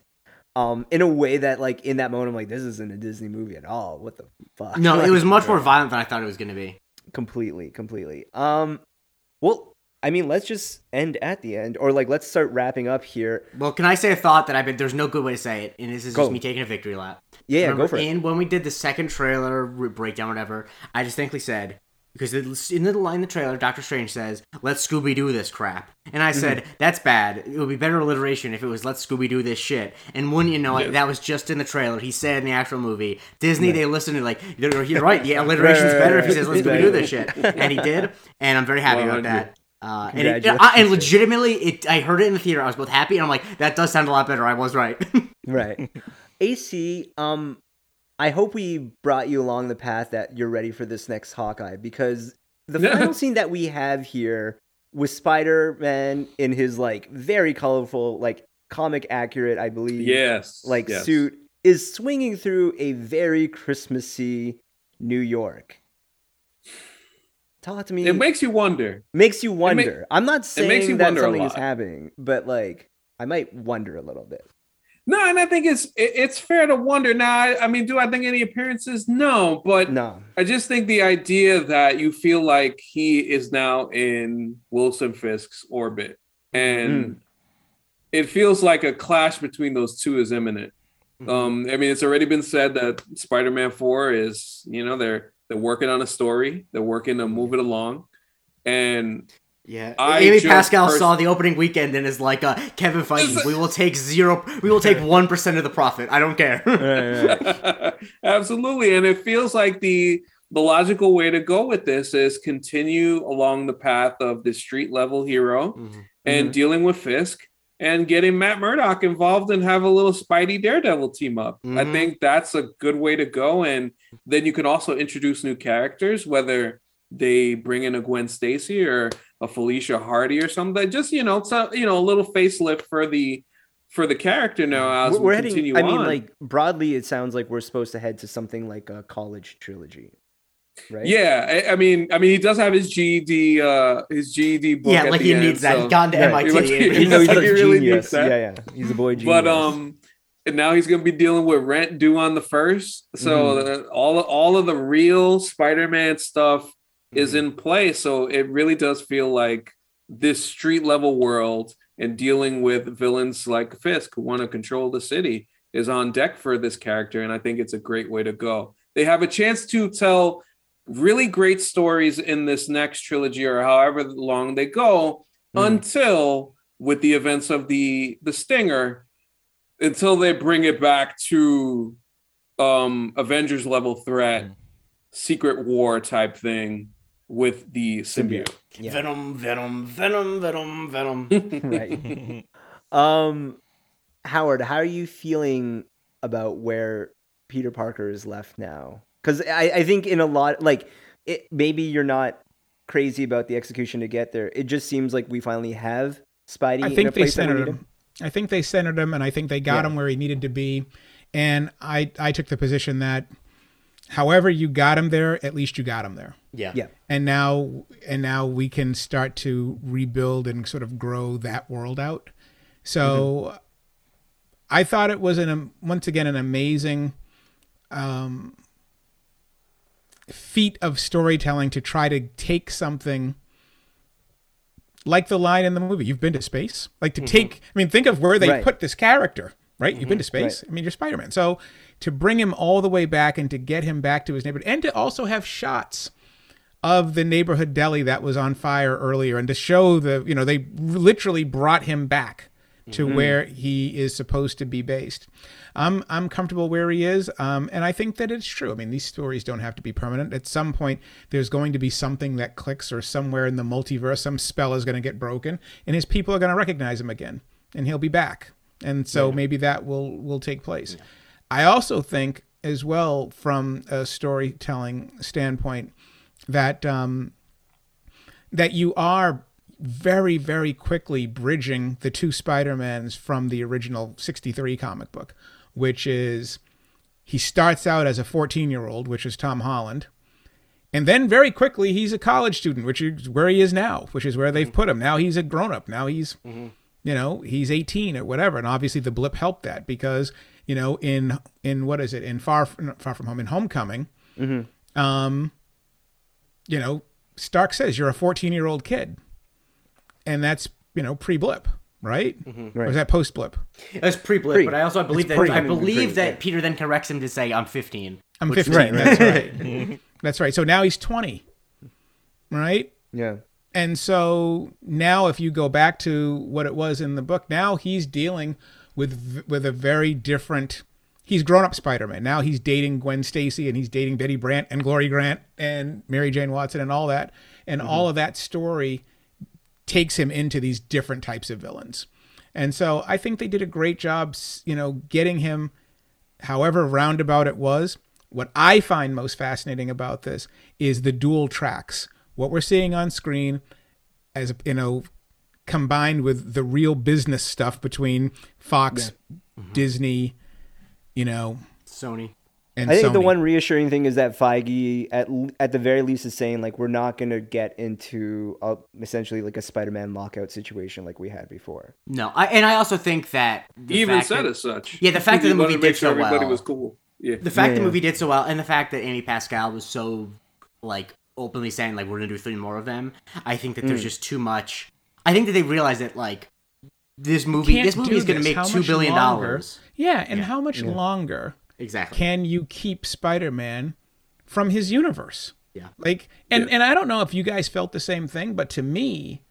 um, in a way that like in that moment I'm like, this isn't a Disney movie at all. What the fuck? no, it [LAUGHS] was much more violent than I thought it was going to be. Completely completely um well i mean let's just end at the end or like let's start wrapping up here Well, can I say a thought that I've been? There's no good way to say it, and this is Go. just me taking a victory lap. yeah, Remember, go for it And when we did the second trailer breakdown, whatever, I distinctly said because in the line in the trailer, Doctor Strange says, "Let's Scooby Doo this crap," and I said, Mm-hmm. "That's bad. It would be better alliteration if it was Let's Scooby Doo this shit." And wouldn't you know it, that was just in the trailer. He said in the actual movie, Disney they listened to like you're, you're right. The [LAUGHS] alliteration's right, better if he right. says Let's Scooby Doo this shit, [LAUGHS] and he did, and I'm very happy about 100. that. Uh, and, it, I, and legitimately, it I heard it in the theater. I was both happy and I'm like, that does sound a lot better. I was right. [LAUGHS] right ac um i hope we brought you along the path that you're ready for this next hawkeye because the final scene that we have here with spider-man in his like very colorful like comic accurate i believe Yes. like yes. suit is swinging through a very christmassy new york talk to me It makes you wonder. makes you wonder i'm not makes saying you that something is happening but like i might wonder a little bit No, and I think it's it, it's fair to wonder. Now, I, I mean, do I think any appearances? No, but no I just think the idea that you feel like he is now in Wilson Fisk's orbit, and it feels like a clash between those two is imminent. Um, I mean, it's already been said that Spider-Man Four is, you know, they're they're working on a story, they're working to move it along, and Yeah, I Amy Pascal pers- saw the opening weekend and is like, uh, "Kevin Feige, we will take zero, we will take one percent of the profit. I don't care." [LAUGHS] [LAUGHS] Absolutely, and it feels like the the logical way to go with this is continue along the path of the street level hero Mhm. and dealing with Fisk and getting Matt Murdock involved and have a little Spidey Daredevil team up. I Mhm. think that's a good way to go, and then you can also introduce new characters, whether they bring in a Gwen Stacy or a Felicia Hardy or something. Just you know, so, you know, a little facelift for the for the character now as we're, we we're continue heading i mean like broadly it sounds like we're supposed to head to something like a college trilogy right? Yeah, I, I mean, I mean, he does have his GED, uh, his GED book. yeah, at like the he end, needs that. so- He's gone to Right. MIT. Like, and he Even he's Like, a he really genius. needs that. Yeah, yeah, he's a boy genius. But um, and now he's gonna be dealing with rent due on the first. So Mm-hmm. uh, all all of the real Spider-Man stuff is Mm-hmm. in play. So it really does feel like this street level world and dealing with villains like Fisk who want to control the city is on deck for this character, and I think it's a great way to go. They have a chance to tell really great stories in this next trilogy or however long they go Mhm. until with the events of the the stinger until they bring it back to um avengers level threat secret war type thing with the symbiote Yeah. Venom, Venom, Venom, Venom, Venom. [LAUGHS] right. um, Howard, how are you feeling about where Peter Parker is left now? Because I, I think in a lot, like, it, maybe you're not crazy about the execution to get there. It just seems like we finally have Spidey I in a think they place centered him. him. I think they centered him, and I think they got Yeah. him where he needed to be. And I, I took the position that, however you got him there, at least you got him there. Yeah. Yeah. And now, and now we can start to rebuild and sort of grow that world out. So, I thought it was an um, once again an amazing um, feat of storytelling to try to take something like the line in the movie you've been to space like to take i mean think of where they Right. put this character right you've been to space i mean you're spider-man so to bring him all the way back and to get him back to his neighborhood and to also have shots of the neighborhood deli that was on fire earlier and to show the you know they literally brought him back to where he is supposed to be based. I'm I'm comfortable where he is, um, and I think that it's true. I mean, these stories don't have to be permanent. At some point, there's going to be something that clicks, or somewhere in the multiverse, some spell is going to get broken, and his people are going to recognize him again, and he'll be back. And so maybe that will will take place. I also think, as well, from a storytelling standpoint, that um, that you are very very quickly bridging the two spider-mans from the original 63 comic book which is he starts out as a 14 year old which is tom holland and then very quickly he's a college student which is where he is now which is where they've put him. Now he's a grown-up. Now he's you know he's 18 or whatever and obviously the blip helped that because you know in in what is it? In far far from home in homecoming um you know stark says you're a 14 year old kid and that's you know pre-blip right, mm-hmm. or Right. is that post-blip It was pre-blip, but I also believe that pre. I believe Pre, that yeah. Peter then corrects him to say, "I'm 15." i'm 15 Right, that's right [LAUGHS] that's right so now he's 20 right Yeah. And so now, if you go back to what it was in the book, now he's dealing with with a very different. He's grown up Spider-Man. Now he's dating Gwen Stacy and he's dating Betty Brant and Glory Grant and Mary Jane Watson and all that. And mm-hmm. all of that story takes him into these different types of villains. And so I think they did a great job, you know, getting him however roundabout it was. What I find most fascinating about this is the dual tracks. What we're seeing on screen as you know combined with the real business stuff between Fox, mm-hmm. Disney, you know, Sony. and I think the one reassuring thing is that Feige, at at the very least, is saying like we're not going to get into a, essentially like a Spider-Man lockout situation like we had before. No, I and I also think that the he even said that- as such Yeah, the fact that the movie did sure so everybody well. was cool yeah the fact Yeah, the movie did so well, and the fact that Amy Pascal was so like openly saying like we're gonna do three more of them. I think that Mm. there's just too much. I think that they realized that like this movie, this movie is gonna make How two much billion longer? dollars. Yeah, and how much longer Exactly. can you keep Spider-Man from his universe? Yeah. Like and and I don't know if you guys felt the same thing, but to me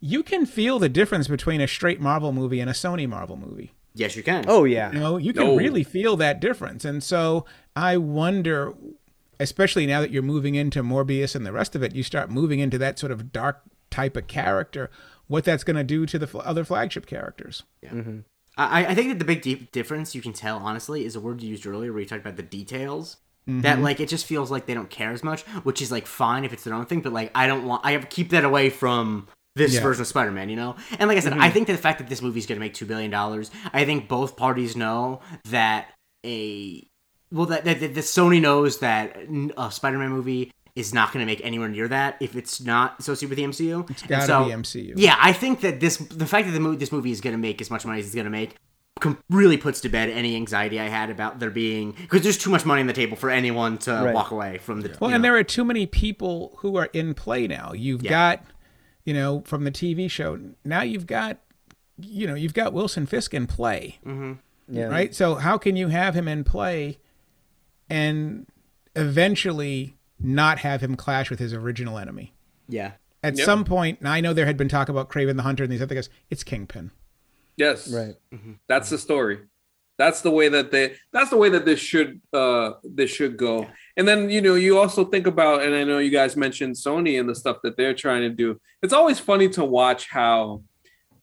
you can feel the difference between a straight Marvel movie and a Sony Marvel movie. yes, you can. Oh yeah, You know, you can No. really feel that difference. And so I wonder, especially now that you're moving into Morbius and the rest of it, you start moving into that sort of dark type of character, what that's going to do to the fl- other flagship characters. Mm-hmm. I, I think that the big deep difference you can tell, honestly, is a word you used earlier where you talked about the details. That mm-hmm. like it just feels like they don't care as much, which is like fine if it's their own thing, but like I don't want I have keep that away from this Yeah. version of Spider-Man, you know. And like I said, I mm-hmm. think that the fact that this movie is going to make two billion dollars, I think both parties know that a well that, that, that Sony knows that a Spider-Man movie is not going to make anywhere near that if it's not associated with the MCU. It's gotta so, be MCU. Yeah, I think that this the fact that the movie this movie is going to make as much money as it's going to make com- really puts to bed any anxiety I had about there being because there's too much money on the table for anyone to Right. walk away from the. Well, you and know. there are too many people who are in play now. You've Yeah. got, you know, from the TV show. Now you've got, you know, you've got Wilson Fisk in play, mm-hmm. Yeah. right? So how can you have him in play, and eventually not have him clash with his original enemy? yeah. At Yep. some point, and I know there had been talk about Kraven the Hunter and these other guys. It's Kingpin. Yes. Right. That's the story. That's the way that they that's the way that this should uh this should go. And then you know, you also think about and I know you guys mentioned Sony and the stuff that they're trying to do. It's always funny to watch how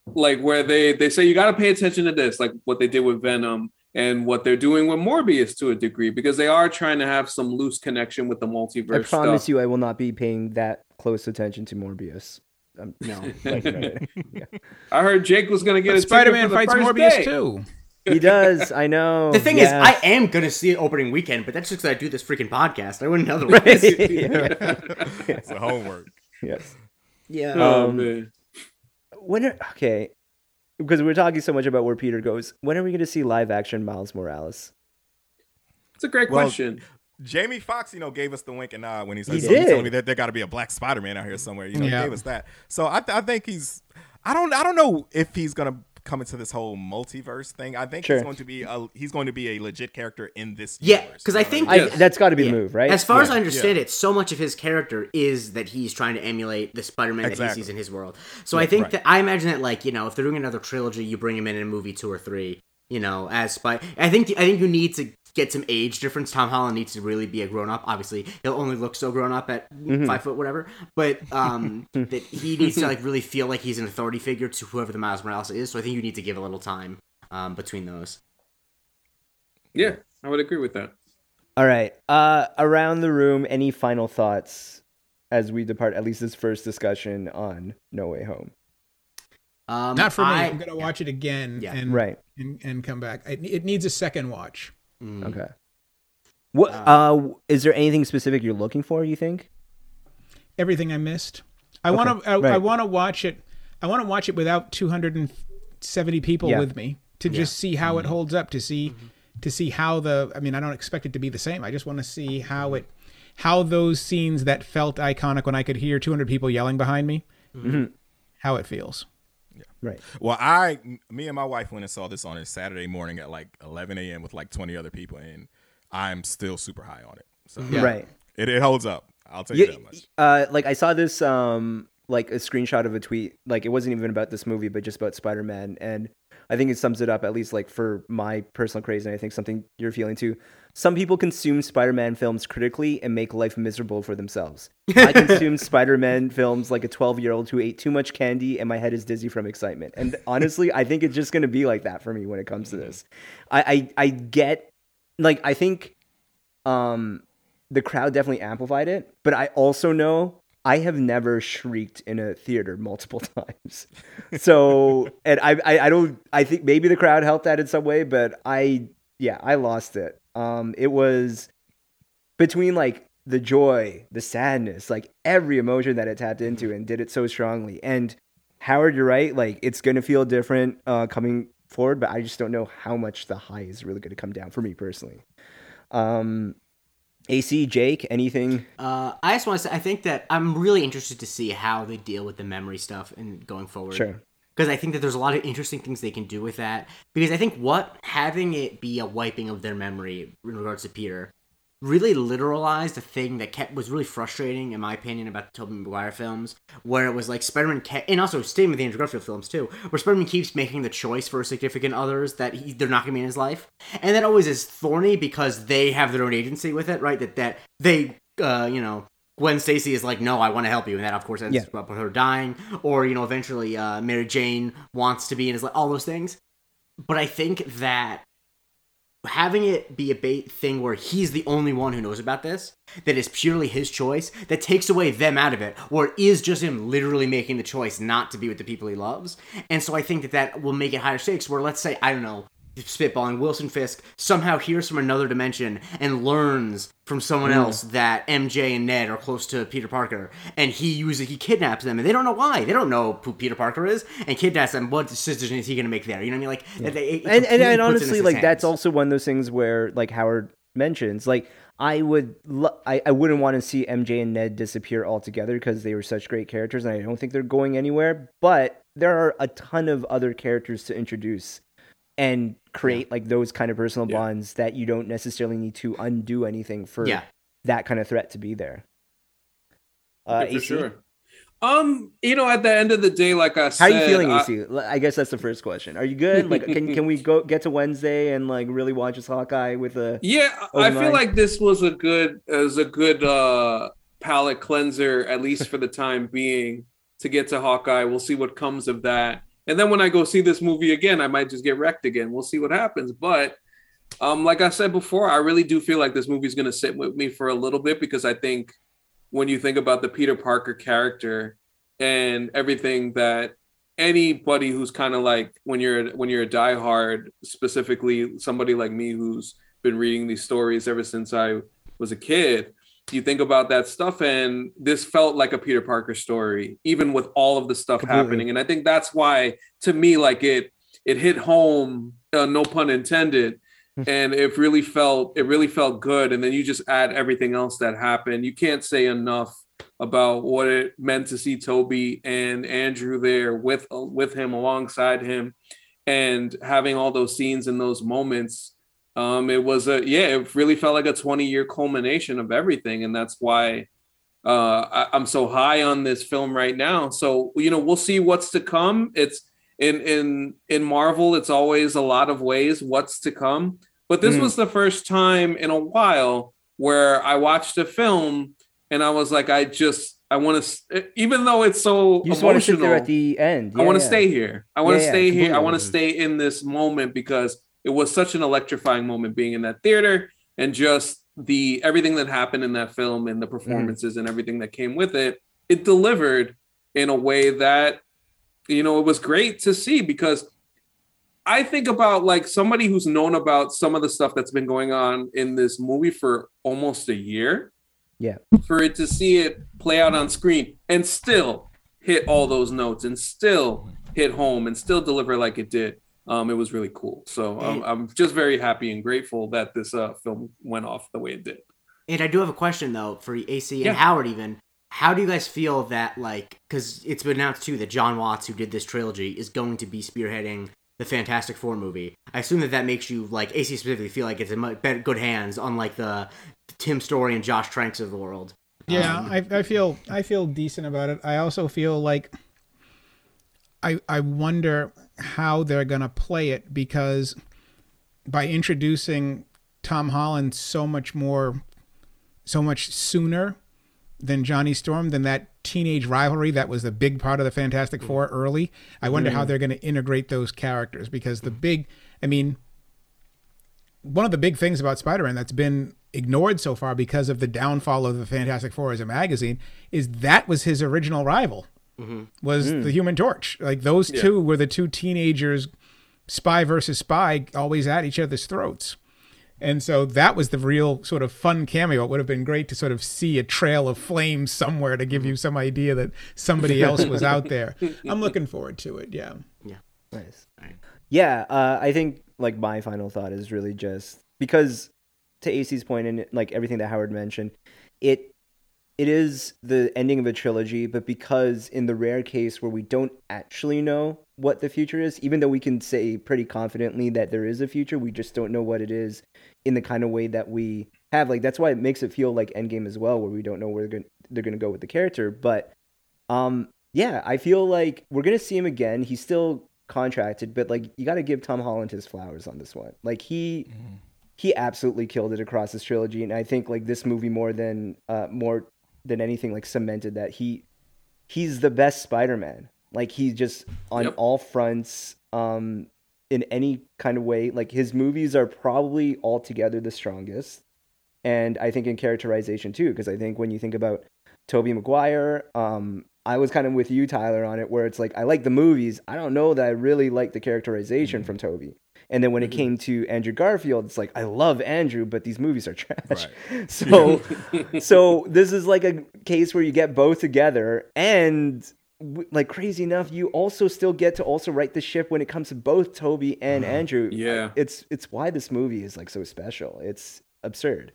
like where they they say you got to pay attention to this like what they did with Venom and what they're doing with Morbius to a degree because they are trying to have some loose connection with the multiverse I promise stuff. you, I will not be paying that close attention to Morbius. Um, No. [LAUGHS] like, right. Yeah. I heard Jake was going to get a Spider Man for the fights first Morbius day. too. He does. I know. [LAUGHS] The thing yes. is, I am gonna see it opening weekend, but that's just because I do this freaking podcast. I wouldn't otherwise. [LAUGHS] yeah. It's the homework. Yes. yeah. Oh Um, man. When are, okay, because we're talking so much about where Peter goes. When are we going to see live action Miles Morales? It's a great Well, question. Jamie Foxx, you know, gave us the wink and nod when he said, He so did. told me that there got to be a black Spider Man out here somewhere. You know, Yeah. he gave us that. So I, th- I think he's, I don't, I don't know if he's gonna come into this whole multiverse thing. I think Sure. he's going to be a, he's going to be a legit character in this. Yeah, because I think- I, That's got to be Yeah. the move, right? As far as I understand it, so much of his character is that he's trying to emulate the Spider-Man that he sees in his world. So I think right. that I imagine that like you know if they're doing another trilogy, you bring him in in a movie two or three. You know, as Spy. I think I think you need to get some age difference. Tom Holland needs to really be a grown up. Obviously, he'll only look so grown up at Mm-hmm. five foot whatever. But um, [LAUGHS] that he needs to like really feel like he's an authority figure to whoever the Miles Morales is. So I think you need to give a little time um, between those. Yeah, I would agree with that. All right. Uh, around the room, any final thoughts as we depart at least this first discussion on No Way Home? Um, Not for me. I- I'm gonna watch it again Yeah. and Right. and, and come back. It, it needs a second watch. Mm. Okay. What uh, is there anything specific you're looking for, you think? Everything I missed. I want to. I, I want to watch it. I want to watch it without 270 people Yeah. with me to just see how it holds up. To see to see how the. I mean, I don't expect it to be the same. I just want to see how it how those scenes that felt iconic when I could hear 200 people yelling behind me, how it feels. Right. Well, I, me and my wife went and saw this on a Saturday morning at like 11 a.m. with like 20 other people, and I'm still super high on it. So yeah. Right. it, it holds up. I'll tell you Yeah, that much. uh, like I saw this um like a screenshot of a tweet. Like it wasn't even about this movie, but just about Spider Man, and I think it sums it up at least like for my personal craze, and I think something you're feeling too. Some people consume Spider Man films critically and make life miserable for themselves. [LAUGHS] I consume Spider Man films like a 12 year old who ate too much candy and my head is dizzy from excitement. And honestly, I think it's just gonna be like that for me when it comes to this. I I, I get like I think um the crowd definitely amplified it, but I also know I have never shrieked in a theater multiple [LAUGHS] times. So, and I, I, I don't, I think maybe the crowd helped that in some way, but I, yeah, I lost it. Um, it was between like the joy, the sadness, like every emotion that it tapped into and did it so strongly. And Howard, you're right. Like it's going to feel different uh, coming forward, but I just don't know how much the high is really going to come down for me personally. Um, AC, Jake, anything? Uh, I just want to say, I think that I'm really interested to see how they deal with the memory stuff and going forward. Sure. Because I think that there's a lot of interesting things they can do with that. Because I think what having it be a wiping of their memory in regards to Peter really literalized a thing that kept was really frustrating in my opinion about the Tobey Maguire films, where it was like Spider-Man kept, and also same with the Andrew Garfield films too, where Spider-Man keeps making the choice for significant others that he, they're not going to be in his life, and that always is thorny because they have their own agency with it, right? That that they, uh, you know. Gwen Stacy is like, no, I want to help you, and that of course ends Yeah. up with her dying, or you know, eventually uh, Mary Jane wants to be in his life, all those things. But I think that having it be a bait thing where he's the only one who knows about this, that is purely his choice, that takes away them out of it, or it is just him literally making the choice not to be with the people he loves. And so I think that that will make it higher stakes. Where let's say I don't know, spitballing. Wilson Fisk somehow hears from another dimension and learns from someone hmm. else that MJ and Ned are close to Peter Parker, and he uses he kidnaps them, and they don't know why. They don't know who Peter Parker is, and kidnaps them. What decision is he going to make there? You know what I mean? Like, it- it and, and, and puts it in honestly, like that's also one of those things where, like Howard mentions, like I would, lo- I, I wouldn't want to see MJ and Ned disappear altogether because they were such great characters, and I don't think they're going anywhere. But there are a ton of other characters to introduce and create like those kind of personal Yeah. bonds that you don't necessarily need to undo anything for Yeah. that kind of threat to be there. Uh, Yeah, for AC? sure. Um, you know, at the end of the day, like I How said, are you feeling, I- AC? L- I guess that's the first question. Are you good? Like, can can we [LAUGHS] go get to Wednesday and like really watch this Hawkeye with a? Yeah, I feel mind. like this was a good as a good uh palate cleanser, at least for the time being, to get to Hawkeye. We'll see what comes of that. And then when I go see this movie again, I might just get wrecked again. We'll see what happens. But um, like I said before, I really do feel like this movie's gonna sit with me for a little bit because I think when you think about the Peter Parker character and everything that anybody who's kind of like when you're when you're a diehard, specifically somebody like me who's been reading these stories ever since I was a kid. You think about that stuff, and this felt like a Peter Parker story, even with all of the stuff Completely. happening. And I think that's why, to me, like it, it hit home. Uh, no pun intended. and it really felt, it really felt good. And then you just add everything else that happened. You can't say enough about what it meant to see Tobey and Andrew there with with him alongside him, and having all those scenes and those moments um it was a yeah it really felt like a 20 year culmination of everything and that's why uh I, i'm so high on this film right now so you know we'll see what's to come it's in in in marvel it's always a lot of ways what's to come but this Mhm. was the first time in a while where i watched a film and i was like i just i want to even though it's so You just want to sit emotional there at the end. I want to Yeah, stay here. I want to Yeah, yeah, stay here. I want to stay in this moment because it was such an electrifying moment being in that theater and just the everything that happened in that film and the Mm-hmm. performances and everything that came with it. It delivered in a way that you know it was great to see because I think about like somebody who's known about some of the stuff that's been going on in this movie for almost a year. Yeah. For it to see it play out on screen and still hit all those notes and still hit home and still deliver like it did. Um, it was really cool. So um, I'm just very happy and grateful that this uh, film went off the way it did. And I do have a question though for AC and Yeah. Howard even. How do you guys feel that like because it's been announced too that John Watts, who did this trilogy, is going to be spearheading the Fantastic Four movie? I assume that that makes you like AC specifically feel like it's in better, good hands, unlike the Tim Story and Josh Tranks of the world. Yeah, Um, I, I feel I feel decent about it. I also feel like I I wonder how they're gonna play it because by introducing Tom Holland so much more so much sooner than Johnny Storm than that teenage rivalry that was a big part of the Fantastic Four mm. early. I wonder how mm. they're going to integrate those characters because the big I mean one of the big things about Spider-Man that's been ignored so far because of the downfall of the Fantastic Four as a magazine is that was his original rival Mm-hmm. was hmm. the Human Torch. Like those Yeah. two were the two teenagers, spy versus spy, always at each other's throats. And so that was the real sort of fun cameo. It would have been great to sort of see a trail of flames somewhere to give you mm-hmm. some idea that somebody else was out there. [LAUGHS] I'm looking forward to it. Yeah. Yeah. Nice. Right. Yeah, uh, I think like my final thought is really just because to AC's point and like everything that Howard mentioned, it it is the ending of a trilogy, but because in the rare case where we don't actually know what the future is, even though we can say pretty confidently that there is a future, we just don't know what it is in the kind of way that we have. Like that's why it makes it feel like Endgame as well, where we don't know where they're going they're going to go with the character. But um, yeah, I feel like we're gonna see him again. He's still contracted, but like you got to give Tom Holland his flowers on this one. Like he he absolutely killed it across this trilogy, and I think like this movie more than uh more than anything like cemented that he he's the best Spider-Man. Like he's just on Yep. all fronts. Um, in any kind of way, like his movies are probably altogether the strongest, and I think in characterization too, because I think when you think about Tobey Maguire. Um, I was kind of with you, Tyler, on it, where it's like I like the movies. I don't know that I really like the characterization from Tobey. And then when Mm-hmm. it came to Andrew Garfield, it's like I love Andrew, but these movies are trash. Right. [LAUGHS] So, [LAUGHS] so this is like a case where you get both together, and like crazy enough, you also still get to also right the ship when it comes to both Tobey and Andrew. Yeah. it's it's why this movie is like so special. It's absurd.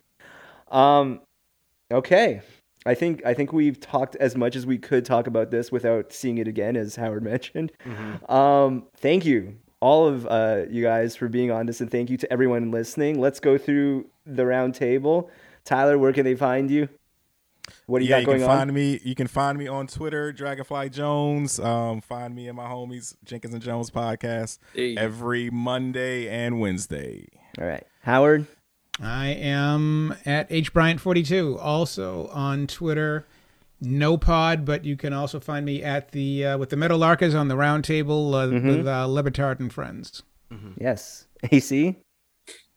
Um, okay. I think I think we've talked as much as we could talk about this without seeing it again, as Howard [LAUGHS] mentioned. Um, thank you, all of uh, you guys, for being on this, and thank you to everyone listening. Let's go through the round table. Tyler, where can they find you? What do you yeah, got you can on? find me. You can find me on Twitter, Dragonfly Jones. Um, find me and my homies Jenkins and Jones podcast Hey. every Monday and Wednesday. All right, Howard. I am at hbryant42, also on Twitter. No pod, but you can also find me at the uh, with the Metal Larkas on the round table uh, with uh, Le Batard and friends. Yes, AC.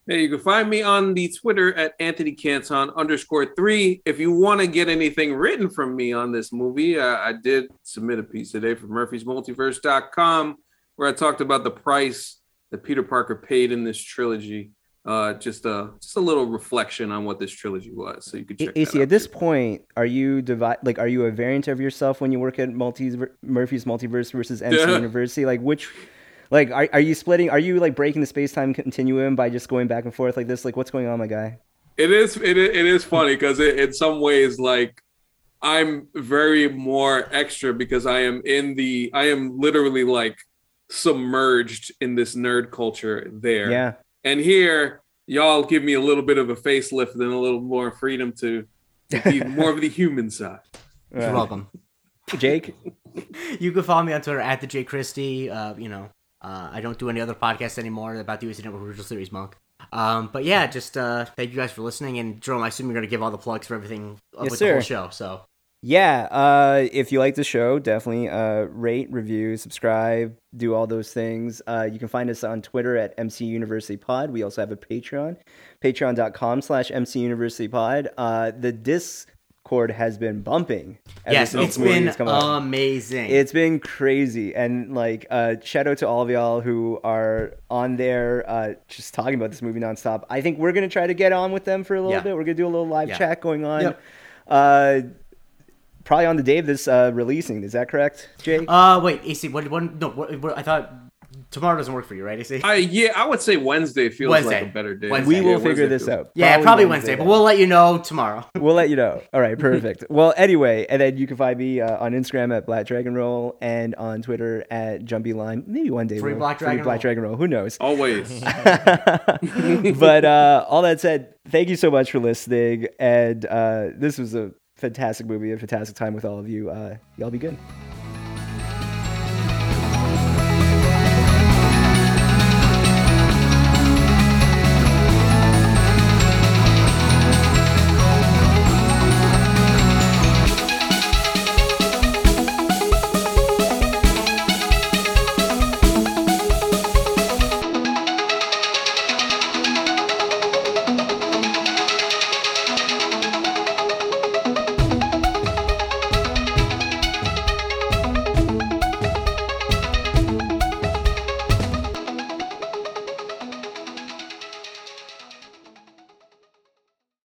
Hey, you can find me on the Twitter at Anthony Canton underscore three. If you want to get anything written from me on this movie, uh, I did submit a piece today for murphysmultiverse.com where I talked about the price that Peter Parker paid in this trilogy. Uh, just a just a little reflection on what this trilogy was. So you could check AC, at this point, are you divide like are you a variant of yourself when you work at multi Murphy's Multiverse versus MC Yeah. University? Like which like are, are you splitting are you like breaking the space time continuum by just going back and forth like this? Like what's going on, my guy? It is it is, it is funny because it, in some ways like I'm very more extra because I am in the I am literally like submerged in this nerd culture there. Yeah. And here y'all give me a little bit of a facelift and a little more freedom to, to be [LAUGHS] more of the human side. You're welcome. Jake? [LAUGHS] You can follow me on Twitter at the J Christie. Uh, you know, uh, I don't do any other podcasts anymore about the USA Network Original Series Monk. Um, but yeah, just uh, thank you guys for listening. And Jerome, I assume you're going to give all the plugs for everything uh, Yes, with the whole show. So Yeah, uh, if you like the show, definitely uh, rate, review, subscribe, do all those things. Uh, you can find us on Twitter at MC University Pod. We also have a Patreon, patreon.com slash MC University Pod. Uh, the Discord has been bumping. yes, it's been come out. amazing. It's been crazy, and like uh, shout out to all of y'all who are on there, uh, just talking about this movie nonstop. I think we're gonna try to get on with them for a little Yeah. bit. We're gonna do a little live Yeah. chat going on. Yep. Uh, probably on the day of this uh, releasing. Is that correct, Jake? uh, wait, AC, what? what no, what, what, I thought tomorrow doesn't work for you, right, AC? I yeah, I would say Wednesday feels Wednesday. like a better day. Wednesday. we yeah, will Wednesday figure this feels- out. yeah, probably Wednesday, but we'll let you know tomorrow. [LAUGHS] We'll let you know. All right, [LAUGHS] perfect. well, anyway, and then you can find me uh, on Instagram at Black Dragon Roll and on Twitter at Jumpy Lime. Maybe one day Free we'll- Black free Dragon Black Roll. Dragon Roll. Who knows? [LAUGHS] Always. but uh, all that said, thank you so much for listening. And uh, this was a fantastic movie, a fantastic time with all of you. Uh, y'all be good.